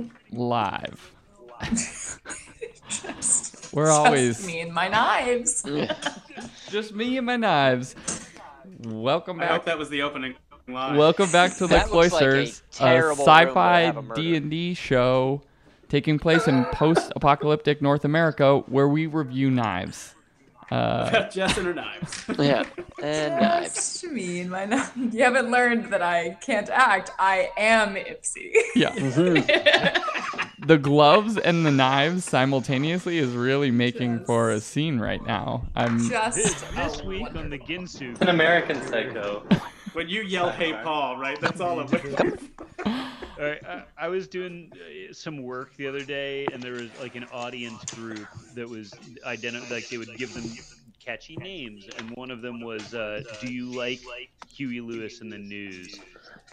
We live. just, We're just always me and my knives. just me and my knives. Welcome back. I hope back. that was the opening line. Welcome back to the That looks like a Cloisters, a terrible room to sci-fi have a murder. D and D show taking place in post-apocalyptic North America, where we review knives. Uh, Jess and her knives. Yeah, and knives. Just me and my knives. You haven't learned that I can't act. I am Ipsy. yeah, the gloves and the knives simultaneously is really making for a scene right now. I'm just This, this week on the Ginsu. An American Psycho. When you yell "Hey Paul," right? That's all of it. All right, I, I was doing uh, some work the other day, and there was like an audience group that was identi- like they would give them catchy names, and one of them was uh, "Do you like Huey Lewis and the News?"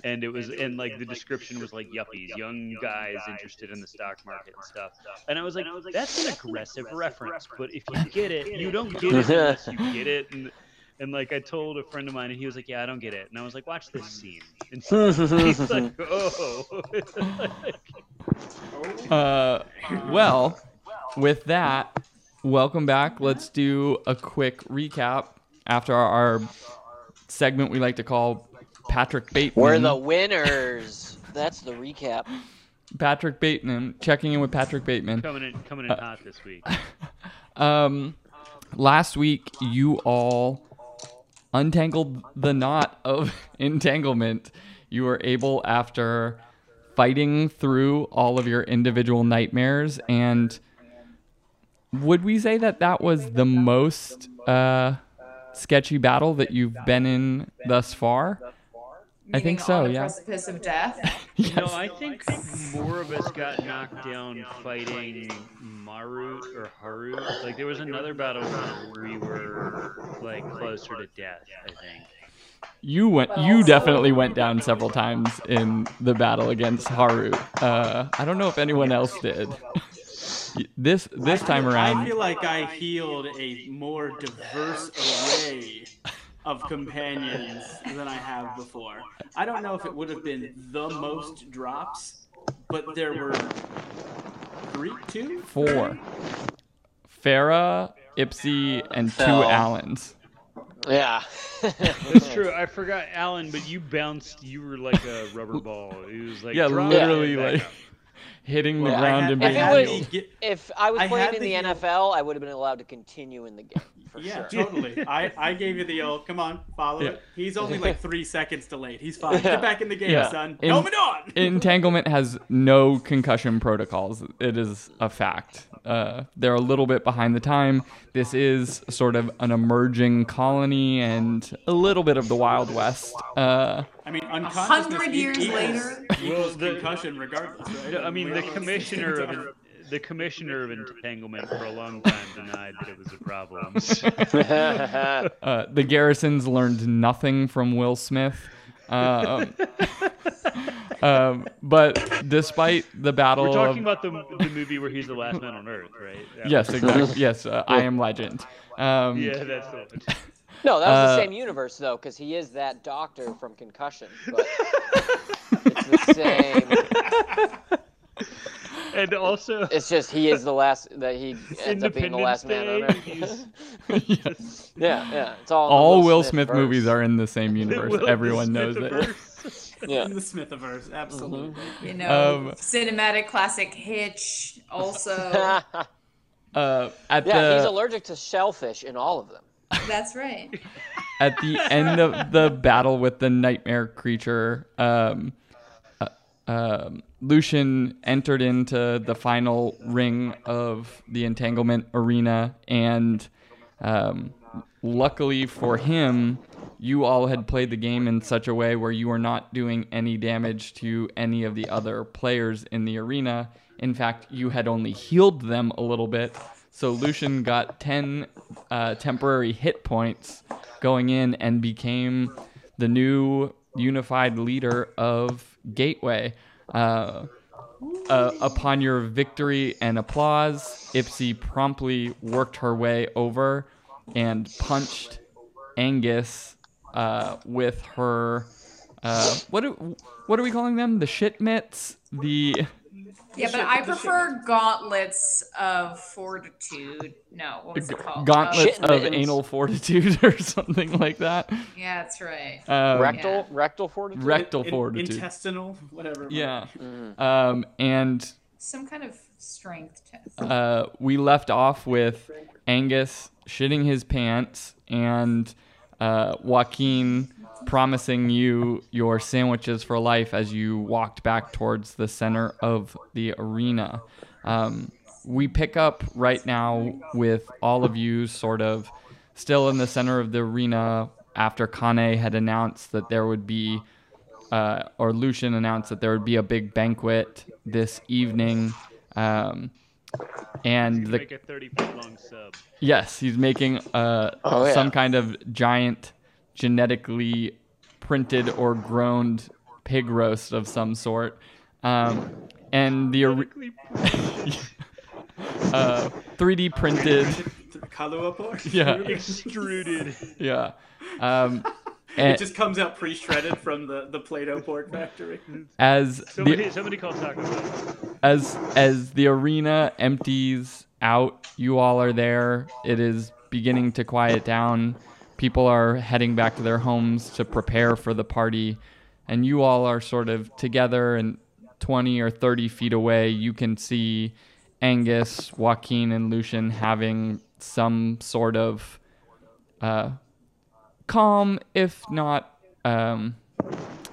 And it was, and like the description was like yuppies, young guys interested in the stock market and stuff. And I was like, that's an aggressive reference, but if you get it, you don't get it unless you get it. And and like I told a friend of mine, and he was like, "Yeah, I don't get it." And I was like, "Watch this scene." And he's like, "Oh." Uh, well, with that, welcome back. Let's do a quick recap after our, our segment we like to call Patrick Bateman. We're the winners. That's the recap. Patrick Bateman, checking in with Patrick Bateman. coming in, coming in hot this week. Um, last week you all untangled the knot of entanglement. You were able, after fighting through all of your individual nightmares, and would we say that that was the most uh, sketchy battle that you've been in thus far? I think so, On the yeah. precipice of death. No, I think more of us got knocked down fighting Marut or Harut. Like there was another battle where we were like closer to death. I think. You went. You definitely went down several times in the battle against Haru. Uh, I don't know if anyone else did. this this time around, I feel like I healed a more diverse array of companions than I have before. I don't know if it would have been the most drops, but there were three, two, four. Farah, Ipsy, and two Fell. Allens. Yeah. That's true. I forgot Alan, but you bounced. You were like a rubber ball. It was like Yeah, literally like up. Hitting the Well, I ground had- and I If it being was- to healed. get- If I was I playing in the the NFL, I would have been allowed to continue in the game for Yeah, sure. totally. I, I gave you the old, come on, follow Yeah. it. He's only like three seconds delayed. He's fine. Get back in the game, Yeah. son. In- Helmet on! Entanglement has no concussion protocols. It is a fact. Uh, they're a little bit behind the time. This is sort of an emerging colony and a little bit of the Wild West. Uh, I mean, A unconsciousness hundred years equals, later. equals the- concussion regardless, right? I mean, the commissioner of the commissioner of entanglement for a long time denied that it was a problem. uh, the Garrisons learned nothing from Will Smith. Um, um, but despite the battle We're talking of about the, the movie where he's the last man on Earth, right? That yes, exactly. Yes, uh, I am Legend. Um, Yeah, that's the. No, that was Uh, the same universe though, because he is that doctor from Concussion. But it's the same. And also, It's just he is the last that he ends up being the last man on Earth. Day, yes. yeah, yeah. It's all All Will Smith, verse. movies are in the same universe. Will Everyone knows it. Smith-averse. Yeah. In the Smithiverse, absolutely. You know, Um, cinematic classic Hitch. Also, Uh, at yeah, he's allergic to shellfish in all of them. that's right. at the end of the battle with the nightmare creature, um, um, Lucian entered into the final ring of the entanglement arena, and um, luckily for him, you all had played the game in such a way where you were not doing any damage to any of the other players in the arena. In fact, you had only healed them a little bit. So Lucian got 10 uh, temporary hit points going in and became the new unified leader of Gateway. Uh, uh, upon your victory and applause, Ipsy promptly worked her way over and punched Angus uh, with her. Uh, what do, what are we calling them? The shit mitts, the Yeah, but I prefer gauntlets of fortitude. No, what was it called? Gauntlets Shit of anal fortitude or something like that. Yeah, that's right. Um, rectal Yeah. rectal fortitude. rectal In- fortitude. intestinal, whatever. yeah. Mhm. Um, and Some kind of strength test. uh, we left off with Angus shitting his pants and uh, Joaquin promising you your sandwiches for life as you walked back towards the center of the arena. Um, we pick up right now with all of you sort of still in the center of the arena after Kane had announced that there would be uh, or Lucian announced that there would be a big banquet this evening. Um, and You the make a 30 foot long sub. yes, he's making uh, Oh, yeah. some kind of giant genetically printed or grown pig roast of some sort. Um, and the ori- uh, 3D printed, Kalua pork. Yeah. Extruded. yeah. Um, It just comes out pre-shredded from the the Play-Doh pork factory. as Somebody, the, somebody called Taco Bell. as as the arena empties out, you all are there. It is beginning to quiet down. People are heading back to their homes to prepare for the party, and you all are sort of together and 20 or 30 feet away. You can see Angus, Joaquin, and Lucian having some sort of uh, calm, if not, um,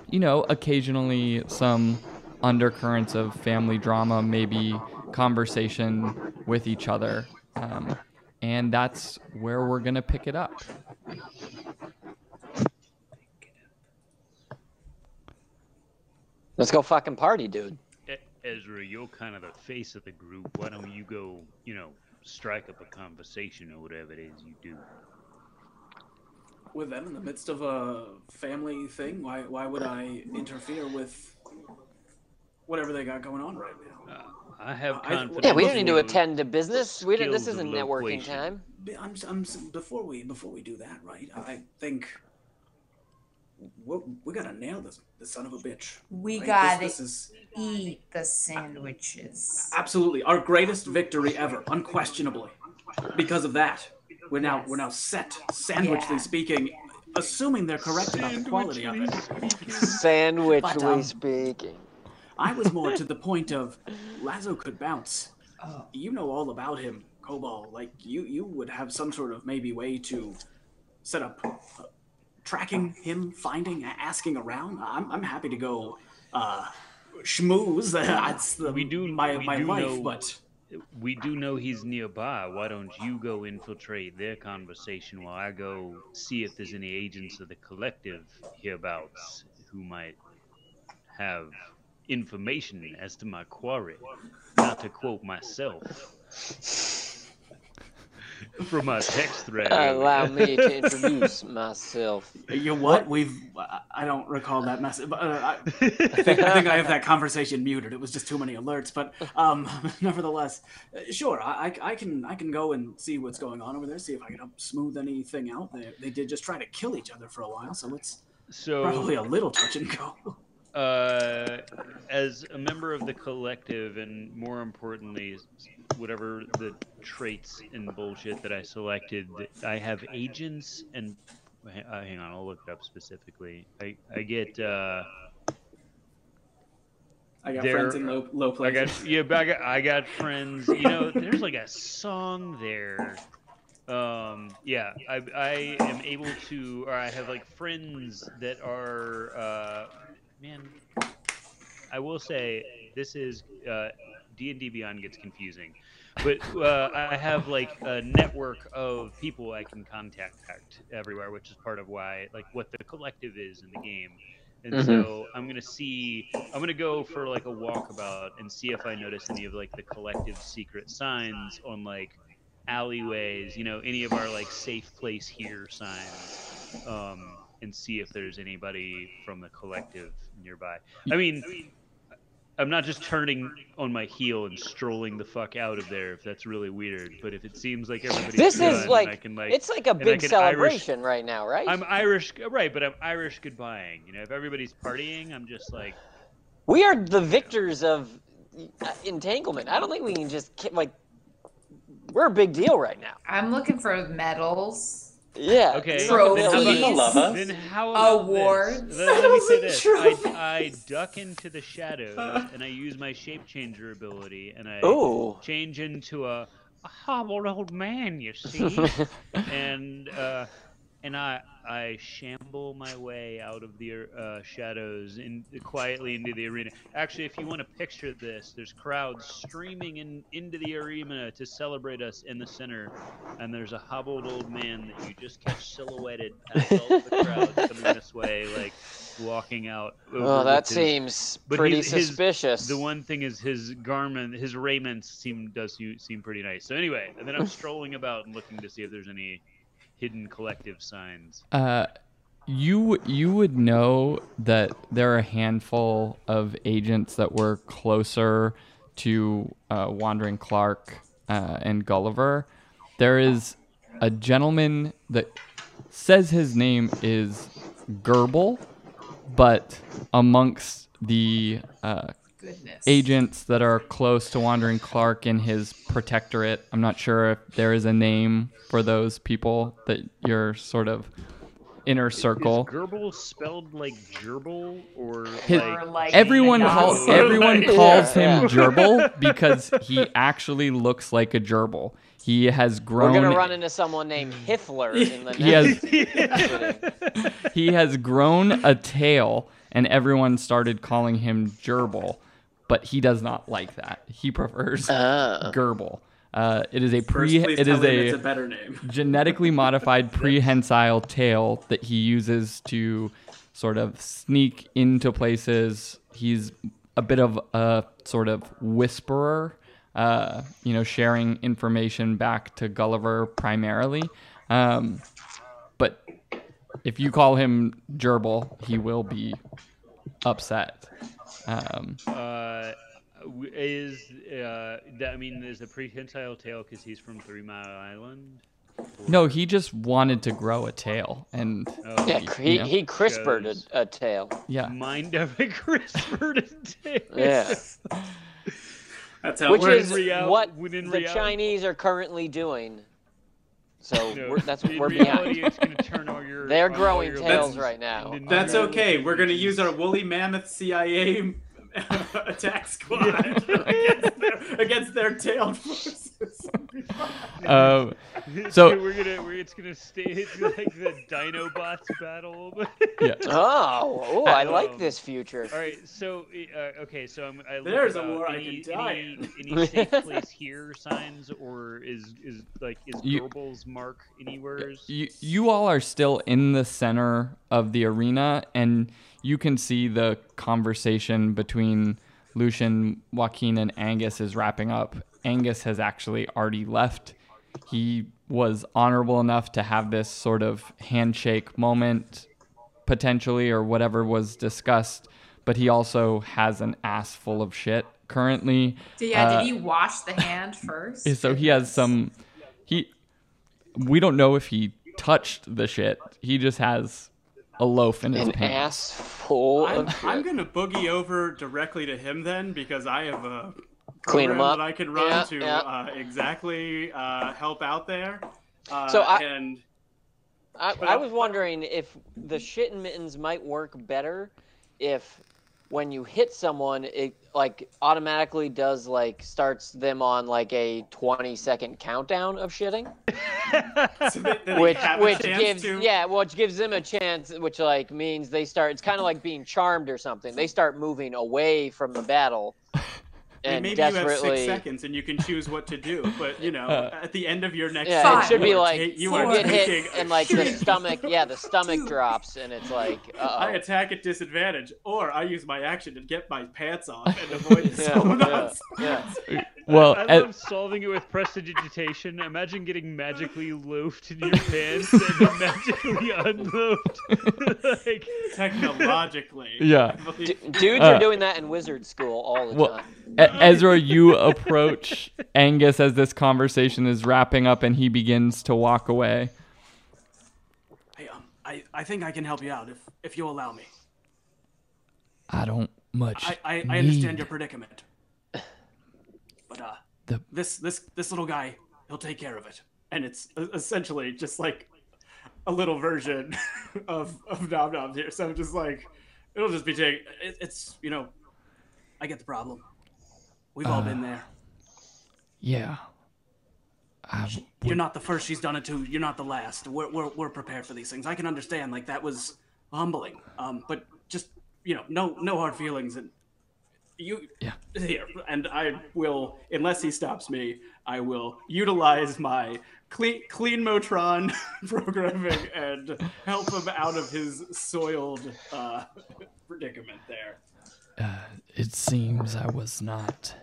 you know, occasionally some undercurrents of family drama, maybe conversation with each other. Um, and that's where we're going to pick it up. Let's go fucking party, dude. Ezra, you're kind of the face of the group. Why don't you go, you know, strike up a conversation or whatever it is you do? With them in the midst of a family thing, why why would I interfere with whatever they got going on right now? Uh, I have I- confidence. Yeah, we don't need to attend to business. We don't, this isn't networking time. B- I'm, I'm before we before we do that, right? I think we we gotta nail this this son of a bitch. We right? gotta This, this is eat the sandwiches. absolutely our greatest victory ever, unquestionably. Because of that, we're now Yes. we're now set, sandwichly Yeah. speaking, assuming they're correct about the quality of it. Sandwichly But, um, speaking. I was more to the point of Lazo could bounce. Oh. You know all about him, Cobalt. Like you, you would have some sort of maybe way to set up uh, tracking him, finding, asking around. I'm, I'm happy to go uh, schmooze. That's the, We do- my we my do life, know- but We do know he's nearby. Why don't you go infiltrate their conversation while I go see if there's any agents of the collective hereabouts who might have information as to my quarry? Not to quote myself from my text thread. Allow me to introduce myself. you what? We've I- I don't recall that message. But uh, I, I think I think I have that conversation muted. It was just too many alerts. But um, nevertheless, uh, sure, I, I I can I can go and see what's going on over there. See if I can help smooth anything out. They they did just try to kill each other for a while, so it's so probably a little touch and go. Uh, as a member of the collective, and more importantly, whatever the traits and bullshit that I selected, I have agents and. Uh, hang on, I'll look it up specifically. I, I get uh, I got friends in low low I places. got yeah, I got I got friends. You know, there's like a song there. Um, yeah, I I am able to, or I have like friends that are, uh, man. I will say this is uh, D and D Beyond gets confusing, but uh, I have like a network of people I can contact everywhere, which is part of why like what the collective is in the game. And Mhm. so I'm gonna see. I'm gonna go for like a walkabout and see if I notice any of like the collective secret signs on like alleyways. You know, any of our like safe place here signs, um, and see if there's anybody from the collective nearby. I mean, I'm not just turning on my heel and strolling the fuck out of there if that's really weird. But if it seems like everybody's This done, is like, I can like it's like a big can Irish- celebration right now, right? I'm Irish, right? But I'm Irish goodbying. You know, if everybody's partying, I'm just like, we are the victors of uh, entanglement. I don't think we can just like. We're a big deal right now. I'm looking for medals. Yeah. Okay. Trophies. How about? Then how about Awards. This? Let, let me say this: I, I duck into the shadows and I use my shape changer ability and I Ooh. change into a, a hobbled old man. You see, and uh, and I I shamble my way out of the uh, shadows in quietly into the arena. Actually, if you want to picture this, there's crowds streaming in into the arena to celebrate us in the center, and there's a hobbled old man that you just catch silhouetted past all of the crowd coming this way, like walking out. over Oh, that his- seems pretty his- his- suspicious. the one thing is his garment, his raiment seem does seem pretty nice. So anyway, and then I'm strolling about and looking to see if there's any hidden collective signs. Uh, you you would know that there are a handful of agents that were closer to uh, Wandering Clark uh, and Gulliver. There is a gentleman that says his name is Gerbil, but amongst the uh, Goodness. agents that are close to Wandering Clark in his protectorate. I'm not sure if there is a name for those people that you're sort of inner circle. Is Gerbil spelled like gerbil or His- like? Like Everyone calls everyone Yeah, calls yeah. him gerbil because he actually looks like a gerbil. He has grown. We're gonna run into someone named Hitler in the He has he has grown a tail, and everyone started calling him gerbil, but he does not like that. He prefers Ah. gerbil. Uh, it is a pre. please It tell it's a a better name. genetically modified prehensile tail that he uses to sort of sneak into places. He's a bit of a sort of whisperer, uh, you know, sharing information back to Gulliver primarily. Um, but if you call him Gerbil, he will be upset. Um, Uh, is uh, that, I mean, is the prehensile tail because he's from Three Mile Island? no, he just wanted to grow a tail, and Oh, Yeah, he, you know, he crispered a, a tail. yeah. mind of a CRISPR tail. Yeah. That's how Which is real- what the reality- Chinese are currently doing. So No, we're, that's what in we're reality, behind. it's turn all your. They're all growing your tails right now. That's okay. We're gonna use our woolly mammoth CIA attack squad against, their, against their tailed forces. Uh, so- we're gonna, we're, it's gonna stay it's like the Dinobots battle. yeah. Oh, oh, I like Um, this future. All right, so uh, okay, so I'm. I look There's a about war I any, can die any, any safe place here signs, or is is like is You- Gerbil's mark anywheres? you, you all are still in the center of the arena and you can see the conversation between Lucian, Joaquin, and Angus is wrapping up. Angus has actually already left. He was honorable enough to have this sort of handshake moment, potentially, or whatever was discussed, but he also has an ass full of shit currently. Did- yeah, Uh, did he wash the hand first? so he has some he we don't know if he touched the shit he just has a loaf in his An pants ass full I'm, of I'm gonna boogie over directly to him then because I have a Clean him program up. that I can run Yeah, to yeah. uh, exactly uh, help out there. Uh, So I- and I, I was wondering if the shit and mittens might work better if when you hit someone it like automatically does like starts them on like a 20 second countdown of shitting. So that they which which gives to- yeah which gives them a chance which like means they start it's kind of like being charmed or something. They start moving away from the battle and maybe you have six seconds and you can choose what to do, but you know, Uh, at the end of your next yeah Five, it should be like ta- you four, are you get hit taking and like the stomach yeah the stomach drops and it's like I uh attack at disadvantage, or I use my action to get my pants off and avoid the Yeah, someone yeah, else. yeah. well I at- love solving it with prestidigitation. Imagine getting magically loafed in your pants and magically unloafed. like, Technologically, Yeah. I believe- D- dudes Uh, are doing that in wizard school all the well, time E- ezra you approach angus as this conversation is wrapping up and he begins to walk away Hey, um, I, I think I can help you out if if you allow me. i don't much I, I, I understand your predicament. but uh, The- this this this little guy, he'll take care of it. And it's essentially just like a little version of of Nom Nom here. So I'm just like it'll just be taken. It, it's you know, I get the problem. We've all been there. Yeah. I, You're not the first she's done it to. You're not the last. We're, we're, we're prepared for these things. I can understand. Like that was humbling. Um, but just you know, no no hard feelings. And you Yeah. here, and I will, unless he stops me, I will utilize my clean clean Motron programming and help him out of his soiled uh, predicament there. It seems I was not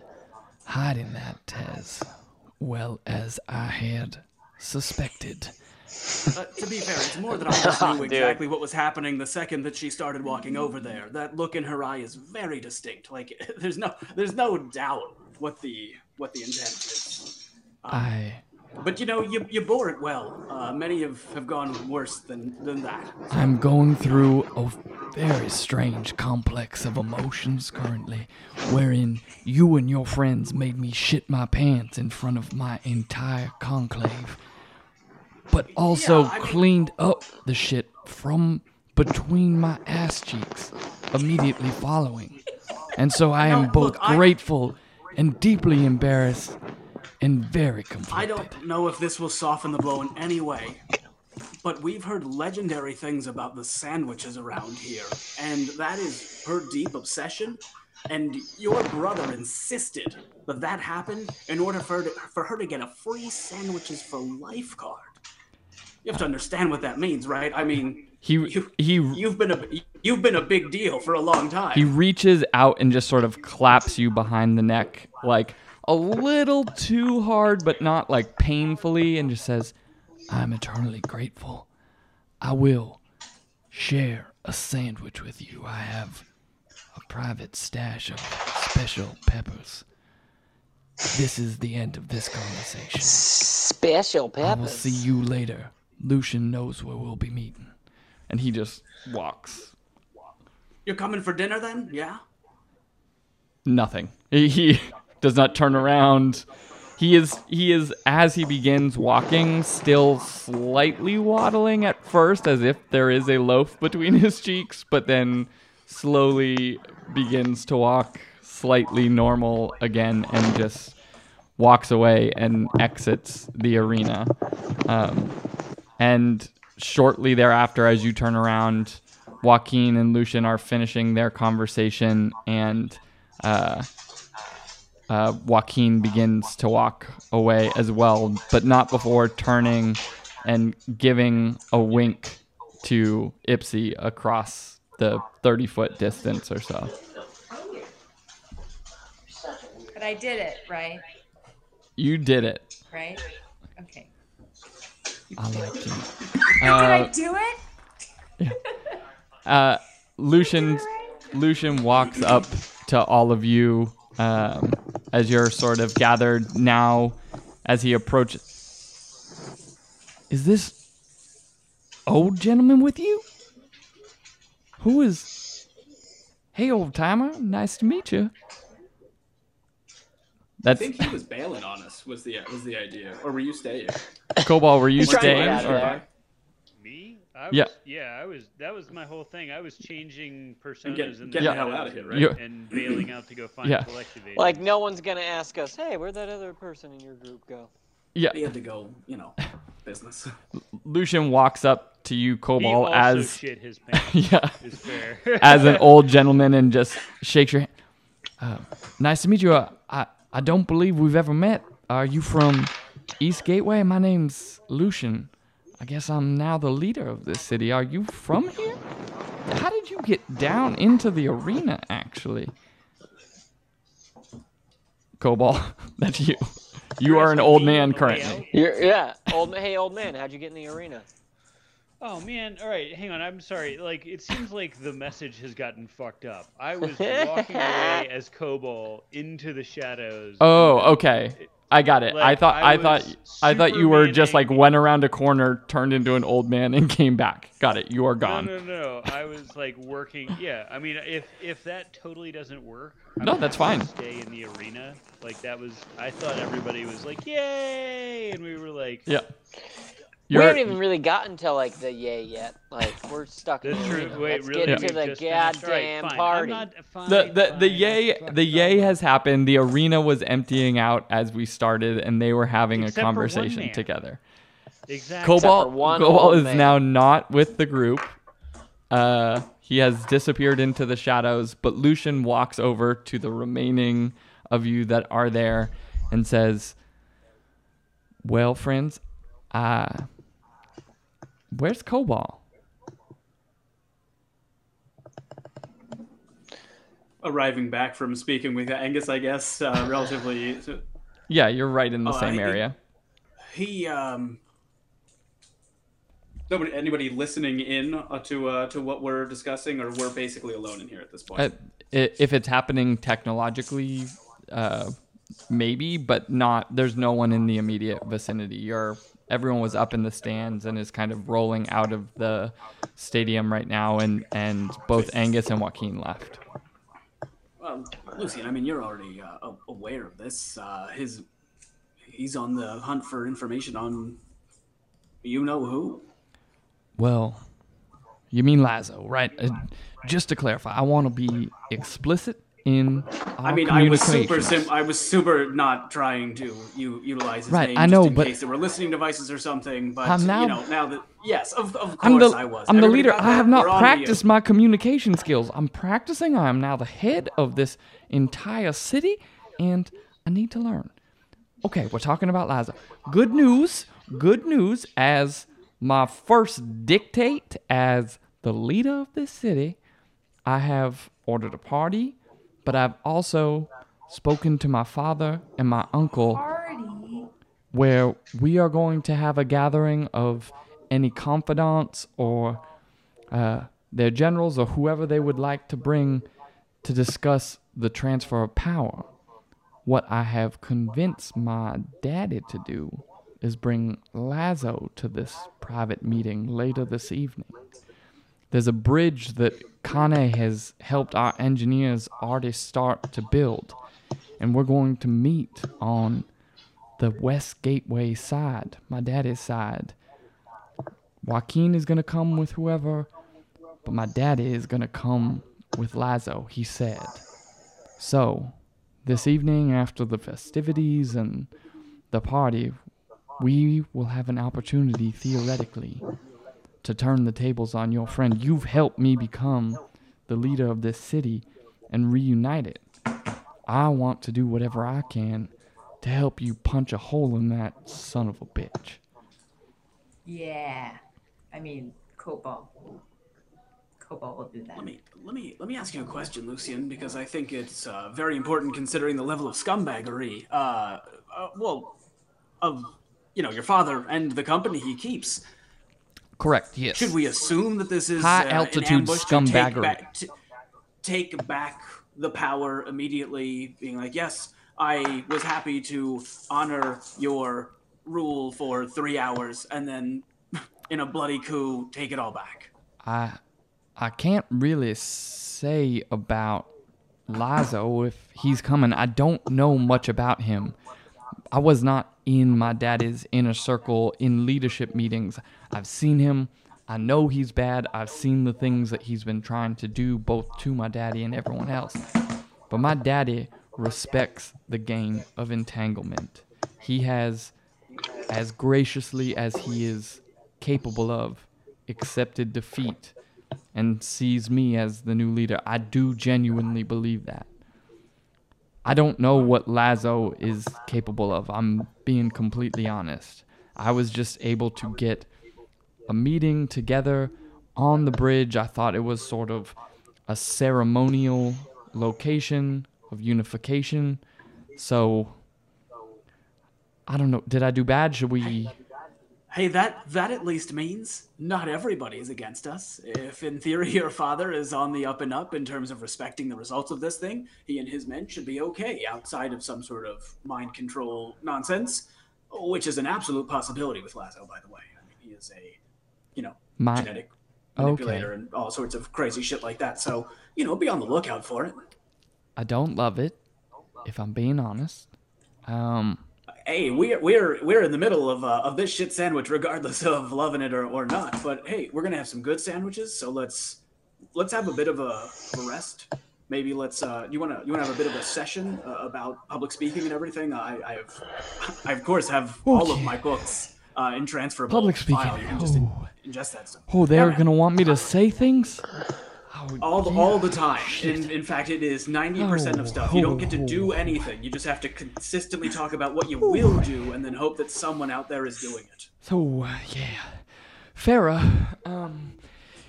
hiding that as well as I had suspected. Uh, to be fair, it's more that I just knew exactly what was happening the second that she started walking over there. That look in her eye is very distinct. Like there's no there's no doubt what the what the intent is. I But you know, you, you bore it well. Uh, many have, have gone worse than, than that. I'm going through a very strange complex of emotions currently, wherein you and your friends made me shit my pants in front of my entire conclave, but also Yeah, I mean- cleaned up the shit from between my ass cheeks immediately following. And so I am No, both look, I- grateful and deeply embarrassed and very conflicted. I don't know if this will soften the blow in any way, but we've heard legendary things about the sandwiches around here, and that is her deep obsession. And your brother insisted that that happened in order for her to, for her to get a free sandwiches for life card. You have to understand what that means, right? I mean, He you, he you've been a you've been a big deal for a long time. He reaches out and just sort of claps you behind the neck, like a little too hard, but not like painfully, and just says, I'm eternally grateful. I will share a sandwich with you. I have a private stash of special peppers. This is the end of this conversation. Special peppers. I will peppers. see you later. Lucian knows where we'll be meeting. And he just walks You're coming for dinner then? Yeah. nothing. He, he does not turn around. He is he is as he begins walking, still slightly waddling at first, as if there is a loaf between his cheeks, but then slowly begins to walk slightly normal again and just walks away and exits the arena. Um, and shortly thereafter, as you turn around, Joaquin and Lucian are finishing their conversation, and uh, uh, Joaquin begins to walk away as well, but not before turning and giving a wink to Ipsy across the 30 foot distance or so. But I did it, right? You did it. Right? Okay. I like you. Did Uh, I do it? uh, Lucian Lucian walks up to all of you um, as you're sort of gathered now. As he approaches, is this old gentleman with you? Who is? Hey, old timer. Nice to meet you. That's... I That's think he was bailing on us. Was the was the idea, or were you staying? Cobalt. Were you staying? or- Me? I Yeah. Was, yeah, I was. That was my whole thing. I was changing personas Get, and get the hell out of here, right? You- and bailing out to go find Yeah. collective agents. Like no one's gonna ask us, hey, where'd that other person in your group go? yeah. He had to go, you know, business. Lucian walks up to you, he Cobalt, also as shit his pants. yeah. is fair. as an old gentleman and just shakes your hand. Uh, nice to meet you. Uh, I I don't believe we've ever met. Are you from East Gateway? My name's Lucian. I guess I'm now the leader of this city. Are you from here? How did you get down into the arena, actually? Cobalt, that's you. You are an old man currently. You're, yeah, old hey old man, how'd you get in the arena? Oh man, all right, hang on. I'm sorry. Like it seems like the message has gotten fucked up. I was walking away as Cobalt into the shadows. Oh, okay. I got it. I thought I I, thought I thought you were just like went around a corner, turned into an old man, and came back. Got it. You are gone. no, no. No. I was like working. Yeah, I mean, if if that totally doesn't work, I'm No, that's fine. Stay in the arena. Like that was. I thought everybody was like, "Yay!" and we were like, Yeah. We You're, haven't even really gotten to like the yay yet. Like we're stuck in "That's the true." arena. Wait, Let's really? get We've to the just finished? Goddamn fine. party. I'm not, fine, the the the yay the yay has happened. The arena was emptying out as we started, and they were having Except a conversation together. Exactly. Cobalt, Cobalt is man. now not with the group. Uh, he has disappeared into the shadows, but Lucian walks over to the remaining of you that are there and says, "Well, friends, uh, where's Cobalt?" Arriving back from speaking with Angus, I guess, uh, relatively. Yeah, you're right in the Oh, same I- area. He um. Nobody, anybody listening in uh, to uh, to what we're discussing, or we're basically alone in here at this point. Uh, if it's happening technologically, uh, maybe, but not. There's no one in the immediate vicinity. You're everyone was up in the stands and is kind of rolling out of the stadium right now, and and both Angus and Joaquin left. Well, Lucian, I mean, you're already uh, aware of this. Uh, his he's on the hunt for information on you know who. Well, you mean Lazo, right? Uh, just to clarify, I want to be explicit in I mean, I was super sim- I was super not trying to u- utilize his Right, name I just know, in but- case there were listening devices or something. But I'm now- you know, now that yes, of, of course I'm the I was. I'm the leader. I have not We're on to you. practiced my communication skills. I'm practicing. I am now the head of this entire city, and I need to learn. Okay, we're talking about Liza. Good news. Good news. As my first dictate as the leader of this city, I have ordered a party, but I've also spoken to my father and my uncle where we are going to have a gathering of any confidants or uh, their generals or whoever they would like to bring to discuss the transfer of power. What I have convinced my daddy to do is bring Lazo to this private meeting later this evening. There's a bridge that Kane has helped our engineers already start to build, and we're going to meet on the West Gateway side, my daddy's side. Joaquin is going to come with whoever, but my daddy is going to come with Lazo, he said. So, this evening after the festivities and the party, we will have an opportunity, theoretically, to turn the tables on your friend. You've helped me become the leader of this city and reunite it. I want to do whatever I can to help you punch a hole in that son of a bitch. Yeah. I mean, Cobalt. Cobalt will do that. Let me let me let me ask you a question, Lucian, because I think it's uh, very important considering the level of scumbaggery. Uh, uh, well, of you know your father and the company he keeps. Correct, yes. Should we assume that this is High uh, altitude ambush to take scumbaggery. back, to take back the power immediately, being like, yes, I was happy to honor your rule for three hours, and then in a bloody coup, take it all back. I I can't really say about Lazo if he's coming. I don't know much about him. I was not in my daddy's inner circle in leadership meetings. I've seen him. I know he's bad. I've seen the things that he's been trying to do both to my daddy and everyone else. But my daddy respects the game of entanglement. He has as graciously as he is capable of, accepted defeat and sees me as the new leader. I do genuinely believe that. I don't know what Lazo is capable of. I'm being completely honest. I was just able to get a meeting together on the bridge. I thought it was sort of a ceremonial location of unification. So I don't know. Did I do bad? Should we Hey, that that at least means not everybody is against us. If in theory your father is on the up and up in terms of respecting the results of this thing, he and his men should be okay outside of some sort of mind control nonsense, which is an absolute possibility with Lazo, by the way. I mean, he is a, you know, My- genetic manipulator and all sorts of crazy shit like that. So, you know, be on the lookout for it. I don't love it, if I'm being honest. Um, Hey, we're we're we're in the middle of uh, of this shit sandwich, regardless of loving it or, or not. But hey, we're gonna have some good sandwiches, so let's let's have a bit of a, a rest. Maybe let's. Uh, you wanna you wanna have a bit of a session uh, about public speaking and everything. I I have I of course have all of my books uh, in transferable Public speaking. file. You can just in, Oh. ingest that stuff. oh, they're man. gonna want me to say things. Oh, all the, yeah. all the time. In, in fact, it is ninety percent of Oh, stuff. You don't get to oh, do anything. You just have to consistently talk about what you will do, and then hope that someone out there is doing it. So uh, yeah, Farah, um,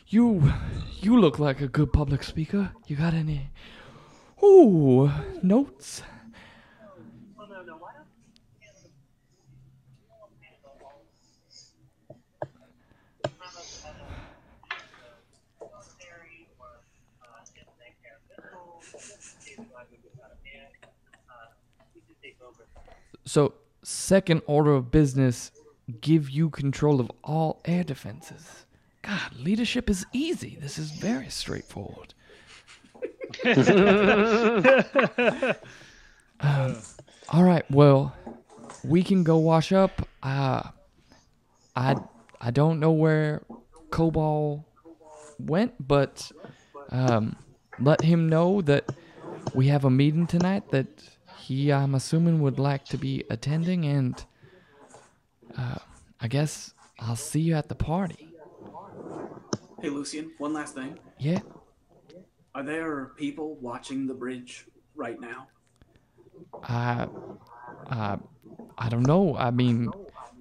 you you look like a good public speaker. You got any? Ooh, notes? So, second order of business, give you control of all air defenses. God, leadership is easy. This is very straightforward. Um, all right, well, we can go wash up. Uh, I I don't know where Cobal went, but um, let him know that we have a meeting tonight that he, I'm assuming, would like to be attending, and uh, I guess I'll see you at the party. Hey, Lucian, one last thing. Yeah. Are there people watching the bridge right now? I, I, I don't know. I mean,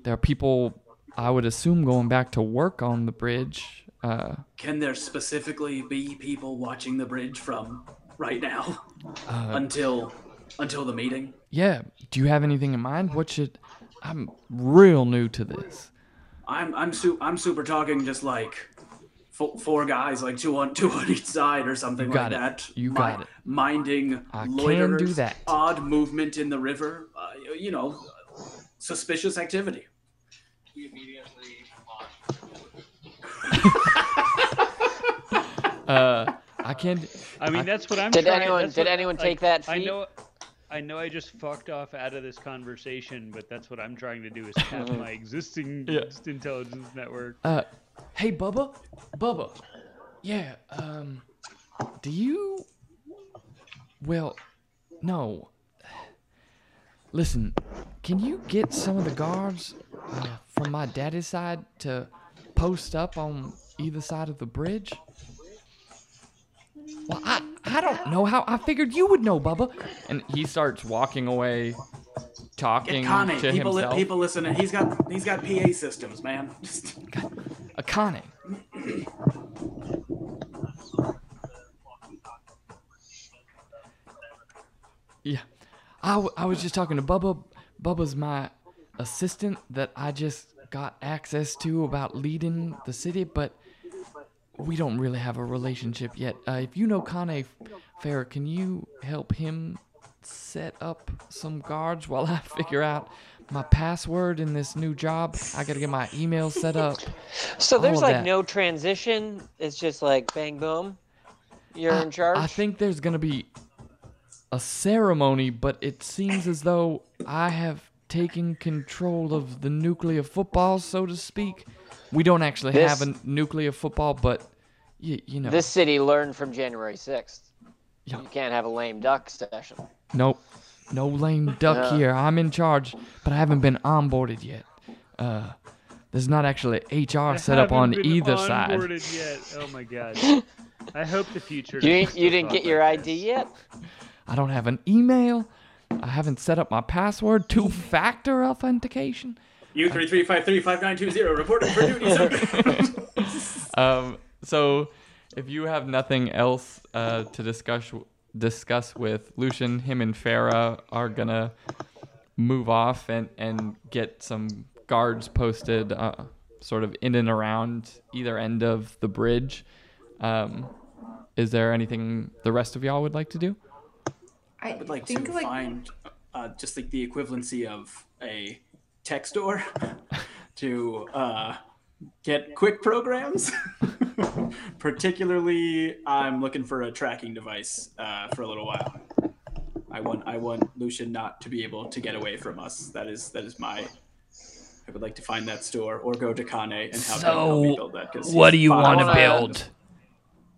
there are people I would assume going back to work on the bridge. Uh, Can there specifically be people watching the bridge from right now until until the meeting? yeah. Do you have anything in mind? What should? I'm real new to this. I'm I'm su- I'm super talking just like four, four guys, like two on two on each side or something got like it. that. You got it. Minding I can loiterers, do that. odd movement in the river. Uh, you know, suspicious activity. We Uh, I can't. I mean, that's what I'm. Did trying, anyone- did what- anyone like, take that I know. I know I just fucked off out of this conversation, but that's what I'm trying to do is tap my existing Yeah. intelligence network. Uh, hey, Bubba, Bubba. Yeah. Um, do you? Well, no. Listen, can you get some of the guards uh, from my daddy's side to post up on either side of the bridge? Well, I, I don't know how. I figured you would know, Bubba. And he starts walking away, talking Get Connie. to People li- people listening. He's got he's got PA systems, man. Just Akane. yeah. I, w- I was just talking to Bubba. Bubba's my assistant that I just got access to about leading the city, but we don't really have a relationship yet. Uh, if you know Kane Fair, can you help him set up some guards while I figure out my password in this new job? I gotta get my email set up. So there's like that. no transition. It's just like bang boom. You're I- in charge. I think there's gonna be a ceremony, but it seems as though I have taken control of the nuclear football, so to speak. We don't actually have a nuclear football, but you, you know, This city learned from January 6th. Yeah. You can't have a lame duck session. nope, no lame duck Yeah. here. I'm in charge, but I haven't been onboarded yet. Uh, there's not actually HR set up Haven't on been either side. onboarded Yet. Oh my god. I hope the future. You, you didn't get your like ID this. yet? I don't have an email. I haven't set up my password. Two-factor authentication. U three three five three five nine two zero reporting for duty. sir. Um, so, if you have nothing else uh, to discuss discuss with Lucian, him and Farah are gonna move off and, and get some guards posted uh, sort of in and around either end of the bridge. Um, is there anything the rest of y'all would like to do? I I would like think to like find uh, just like the equivalency of a tech store to uh, get quick programs. Particularly, I'm looking for a tracking device uh, for a little while. I want I want Lucian not to be able to get away from us. That is that is my. I would like to find that store or go to Kane and have him help me So, build that. what do you want to build?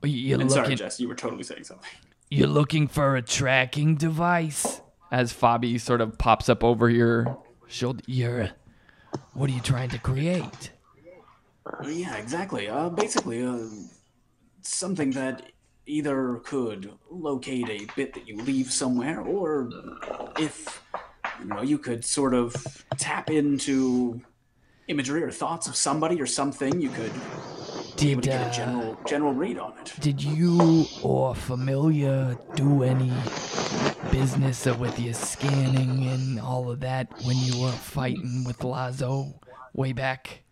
You're And sorry. Jess, you were totally saying something. You're looking for a tracking device. As Fabi sort of pops up over your shoulder. You're. What are you trying to create? Uh, Yeah, exactly. Uh, basically, uh, something that either could locate a bit that you leave somewhere, or if you know, you could sort of tap into imagery or thoughts of somebody or something. You could Did get a uh, general general read on it. did you or familiar do any business with your scanning and all of that when you were fighting with Lazo way back?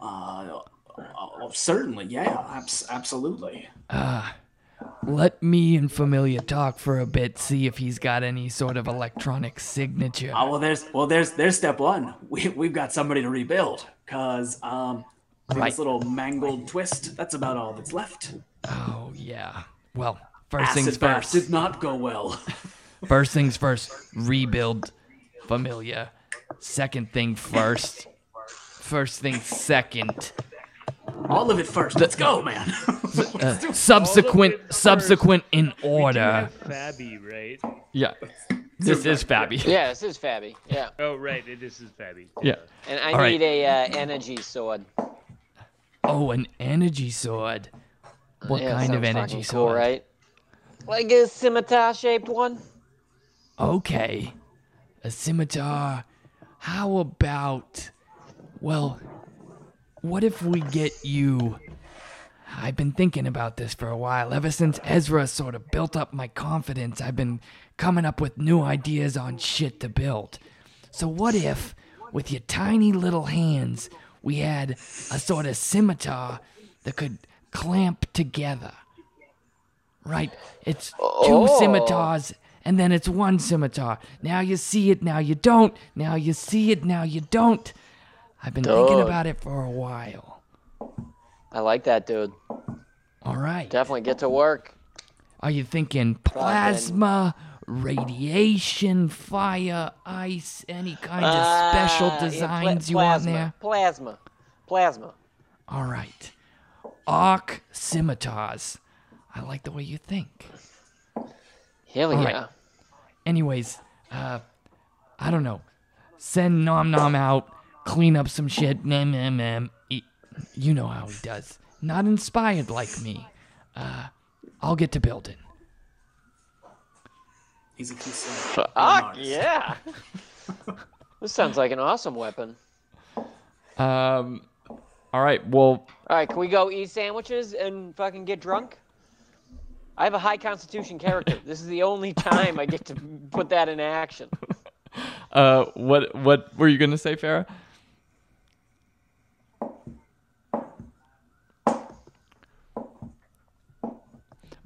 Uh, uh, certainly, yeah, abs- absolutely. Let me and Familia talk for a bit, see if he's got any sort of electronic signature. Oh well, there's well, there's there's step one. We we've got somebody to rebuild, cause um, Right. this little mangled twist. That's about all that's left. Oh yeah. Well, first Acid things first. did not go well. First things first, rebuild familia. Second thing first. First thing second. All of it first. Let's go, man. Uh, subsequent All of it first. subsequent in We do order. have Fabi, right? Yeah. This is Fabby. Yeah, this is Fabby. Yeah, Oh, right. This is Fabby. Yeah. and I All right. need a uh, energy sword. Oh, an energy sword. What Yeah, kind of sounds energy fucking sword? Cool, right? Like a scimitar shaped one. Okay. A scimitar. How about well, what if we get you I've been thinking about this for a while. Ever since Ezra sort of built up my confidence, I've been coming up with new ideas on shit to build. So, what if, with your tiny little hands, we had a sort of scimitar that could clamp together? Right? It's two Oh. scimitars, and then it's one scimitar. Now you see it, now you don't. Now you see it, now you don't. I've been thinking about it for a while. I like that, dude. All right. Definitely get to work. Are you thinking plasma, radiation, fire, ice, any kind of special Uh, yeah, pla- designs you want there? Plasma. Plasma. All right. Arc scimitars. I like the way you think. Hell All yeah. right. Anyways, uh, I don't know. Send Nom Nom out, clean up some shit. Meh, meh, meh. E- You know how he does. Not inspired like me. Uh, I'll get to building. He's a QC. Ah, yeah. this sounds like an awesome weapon. Um, all right. Well, All right, can we go eat sandwiches and fucking get drunk? I have a high constitution character. This is the only time I get to put that in action. uh, what what were you gonna say, Farah?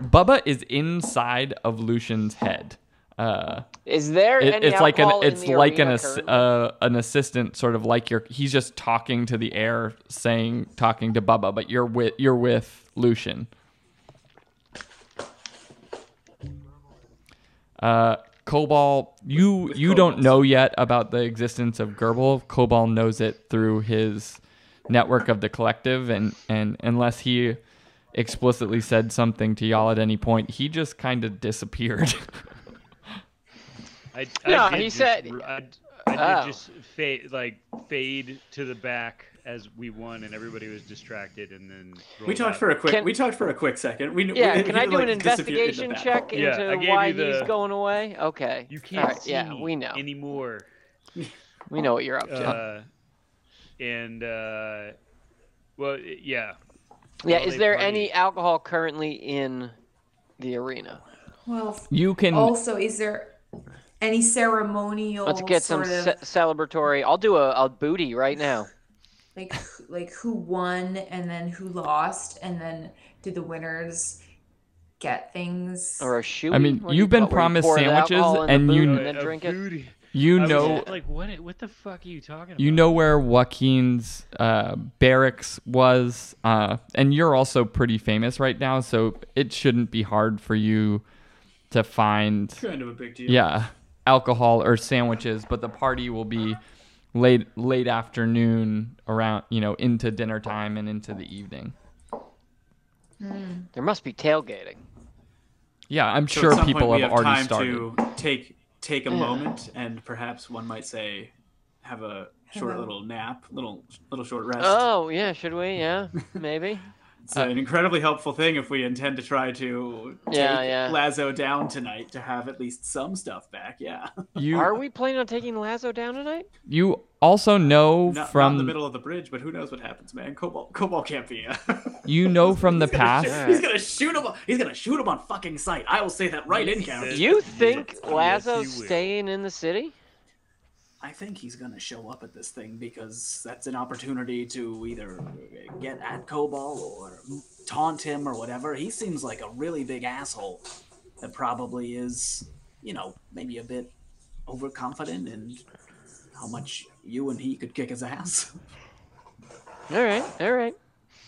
Bubba is inside of Lucian's head. Uh, Is there it- any it's like an it's like an ass, uh, an assistant, sort of like you're. He's just talking to the air, saying talking to Bubba, but you're with you're with Lucian. Uh, Cobalt, you you don't know yet about the existence of Gerbil. Cobalt knows it through his network of the collective, and and unless he explicitly said something to y'all at any point, he just kind of disappeared. I, No, I did he just, said- r- I, I did Oh. just fade like fade to the back as we won and everybody was distracted and then We talked out. for a quick. Can- we talked for a quick second. We, yeah, we, can I do like, an disappeared into investigation that. check Yeah, into gave why the- he's going away? Okay. You can't All right, see yeah, we know. anymore. We know what you're up to. Uh, and uh, well, yeah. yeah, well, is there party. any alcohol currently in the arena? Well, you can also, is there any ceremonial Let's get some sort of ce- celebratory. I'll do a, a booty right now. Like like who won and then who lost and then did the winners get things Or a shoe. I mean, you've been promised sandwiches, and you and then drink it. You I was know, like, what? What the fuck are you talking about? you know where Joaquin's uh, barracks was, uh, and you're also pretty famous right now, so it shouldn't be hard for you to find, Kind of a big deal. yeah, alcohol or sandwiches. But the party will be late late afternoon, around you know into dinner time and into the evening. There must be tailgating. Yeah, I'm So sure at some people point we have have already time started. to take take a moment and perhaps one might say have a short Have a- little nap, little little short rest. Oh yeah, should we? Yeah, maybe. It's an incredibly helpful thing if we intend to try to take Yeah, yeah. Lazo down tonight to have at least some stuff back. Yeah, You Are we planning on taking Lazo down tonight? you also know not, not from in the middle of the bridge, but who knows what happens, man? Cobalt, Cobalt can't be. Uh, you know from the he's gonna past. He's gonna shoot him. He's gonna shoot him on fucking sight. I will say that right in camera. You think Lazo's staying in the city? I think he's gonna show up at this thing because that's an opportunity to either get at Cobalt or taunt him or whatever. He seems like a really big asshole that probably is, you know, maybe a bit overconfident in how much you and he could kick his ass. All right, all right.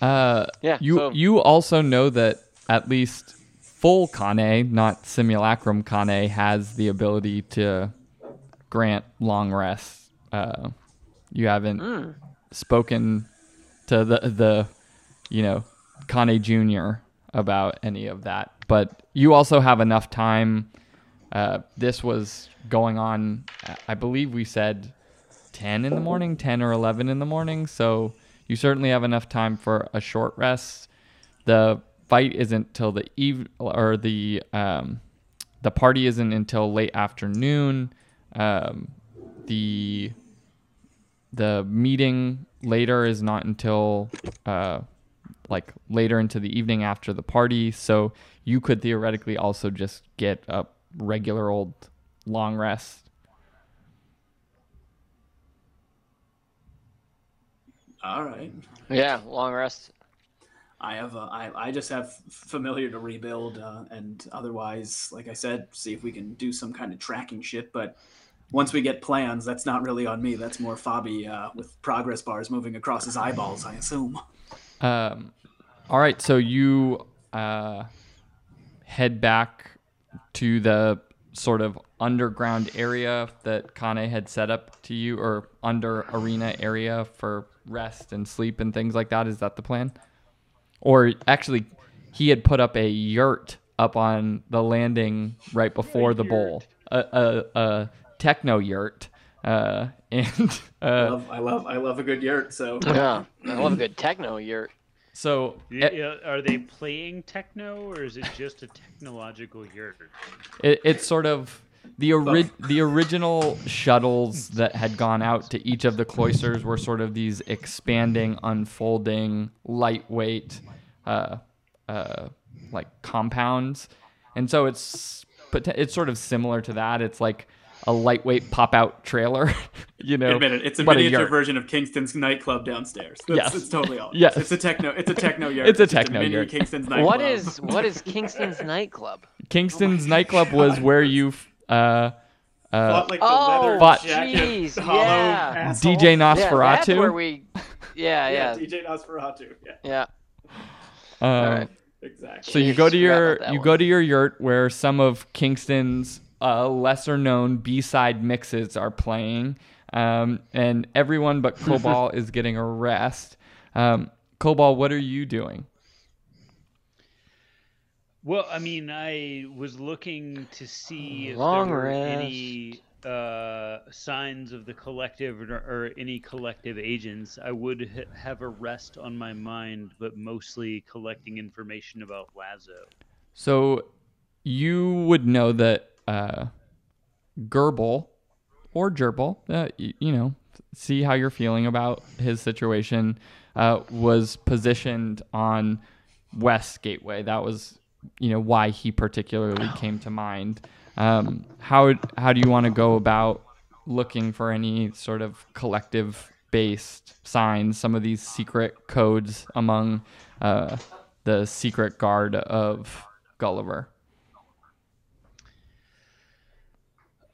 Uh, Yeah, You so- you also know that at least full Kane, not simulacrum Kane, has the ability to grant long rest. Uh, you haven't Hmm. spoken to the the you know Kane Junior about any of that, but you also have enough time. Uh, this was going on, I believe we said 10 in the morning, 10 or 11 in the morning. So you certainly have enough time for a short rest. The fight isn't till the eve or the um, the party isn't until late afternoon. Um, the the meeting later is not until uh, like later into the evening after the party. So you could theoretically also just get a regular old long rest All right. Yeah, long rest. I have, uh, I, I just have familiar to rebuild, uh, and otherwise, like I said, see if we can do some kind of tracking shit. But once we get plans, that's not really on me. That's more Fabi uh, with progress bars moving across his eyeballs, I assume. Um, all right, so you uh, head back to the sort of underground area that Kane had set up to you, or under arena area for rest and sleep and things like that. Is that the plan? Or actually, he had put up a yurt up on the landing right before the bowl, a, a, a techno yurt, uh, and I uh, love, I love, I love a good yurt. So Yeah, I love a good techno yurt. so Yeah, e- are they playing techno or is it just a technological yurt? It, it's sort of the ori- the original shuttles that had gone out to each of the cloisters were sort of these expanding, unfolding, lightweight, uh, uh, like compounds, and so it's it's sort of similar to that. It's like a lightweight pop out trailer, you know. admit it, it's a but miniature yurt. version of Kingston's nightclub downstairs. That's, Yes. it's totally all. Yes. it's a techno, it's a techno yurt. It's a just techno mini yurt. Kingston's nightclub. What is what is Kingston's nightclub? Kingston's nightclub was where you. Uh, uh, Fought, like, the Oh, leather But- jeez, yeah. asshole. DJ Yeah, that's Nosferatu. where we. Yeah, Yeah, yeah, DJ Nosferatu. Yeah, yeah. uh, All right. exactly. So you go to your you one. go to your yurt where some of Kingston's uh, lesser known B side mixes are playing, um, and everyone but Cobalt is getting a rest. Um, Cobalt, what are you doing? Well, I mean, I was looking to see if Long there were any uh, signs of the collective or, or any collective agents. I would ha- have a rest on my mind, but mostly collecting information about Lazo. So you would know that uh, Gerbil or Gerbil, uh, y- you know, see how you're feeling about his situation, uh, was positioned on West Gateway. That was, you know, why he particularly came to mind. Um, how how do you want to go about looking for any sort of collective based signs? Some of these secret codes among uh, the secret guard of Gulliver.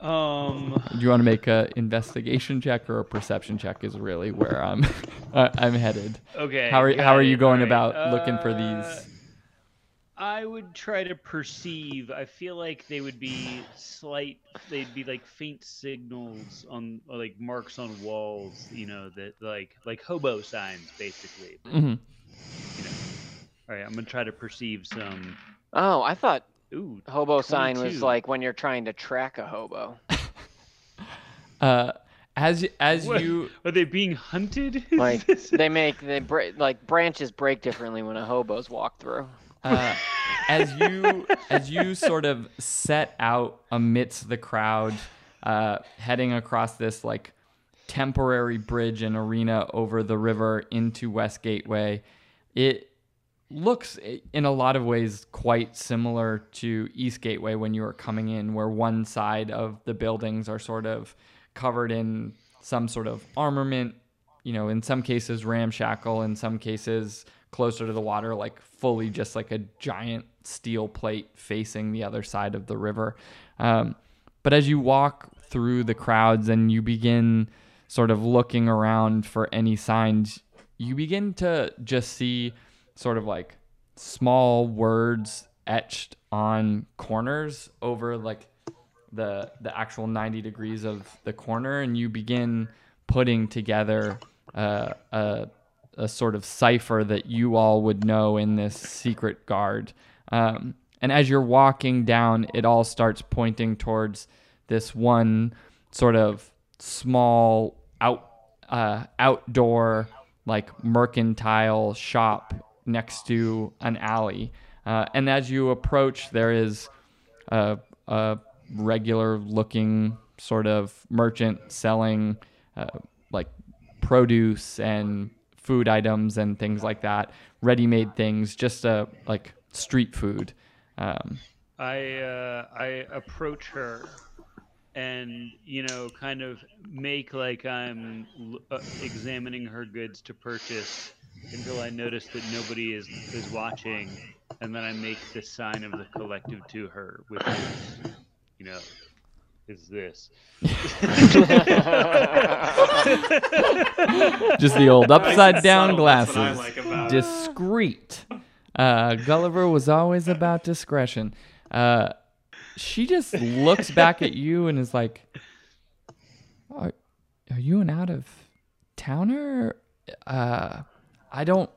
Um, Do you want to make a investigation check or a perception check? Is really where I'm uh, I'm headed. okay. How are got how are you it, going alright. about looking for Uh, these? I would try to perceive. I feel like they would be slight. They'd be like faint signals on, or like marks on walls. You know that like like hobo signs, basically. Mm-hmm. You know. All right, I'm gonna try to perceive some. Oh, I thought Ooh, hobo sign was like when you're trying to track a hobo. Uh, as as What? you are they being hunted? Like they make they break like branches break differently when a hobo's walk through. uh, as you as you sort of set out amidst the crowd, uh, heading across this like temporary bridge and arena over the river into West Gateway, it looks in a lot of ways quite similar to East Gateway when you were coming in, where one side of the buildings are sort of covered in some sort of armament, you know, in some cases ramshackle, in some cases closer to the water, like fully just like a giant steel plate facing the other side of the river. Um, but as you walk through the crowds and you begin sort of looking around for any signs, you begin to just see sort of like small words etched on corners over like the the actual 90 degrees of the corner and you begin putting together uh, a a sort of cipher that you all would know in this secret guard. Um, and as you're walking down, it all starts pointing towards this one sort of small out uh, outdoor like mercantile shop next to an alley. Uh, and as you approach, there is a, a regular looking sort of merchant selling uh, like produce and food items and things like that, ready-made things, just uh, like street food. Um, I uh, I approach her and you know kind of make like I'm uh, examining her goods to purchase until I notice that nobody is is watching, and then I make the sign of the collective to her, which is you know is this. just the old upside down Subtle, that's what I glasses. like. Discreet. Uh, Gulliver was always about discretion. Uh, she just looks back at you and is like, "Are, are you an out of towner? Uh, I don't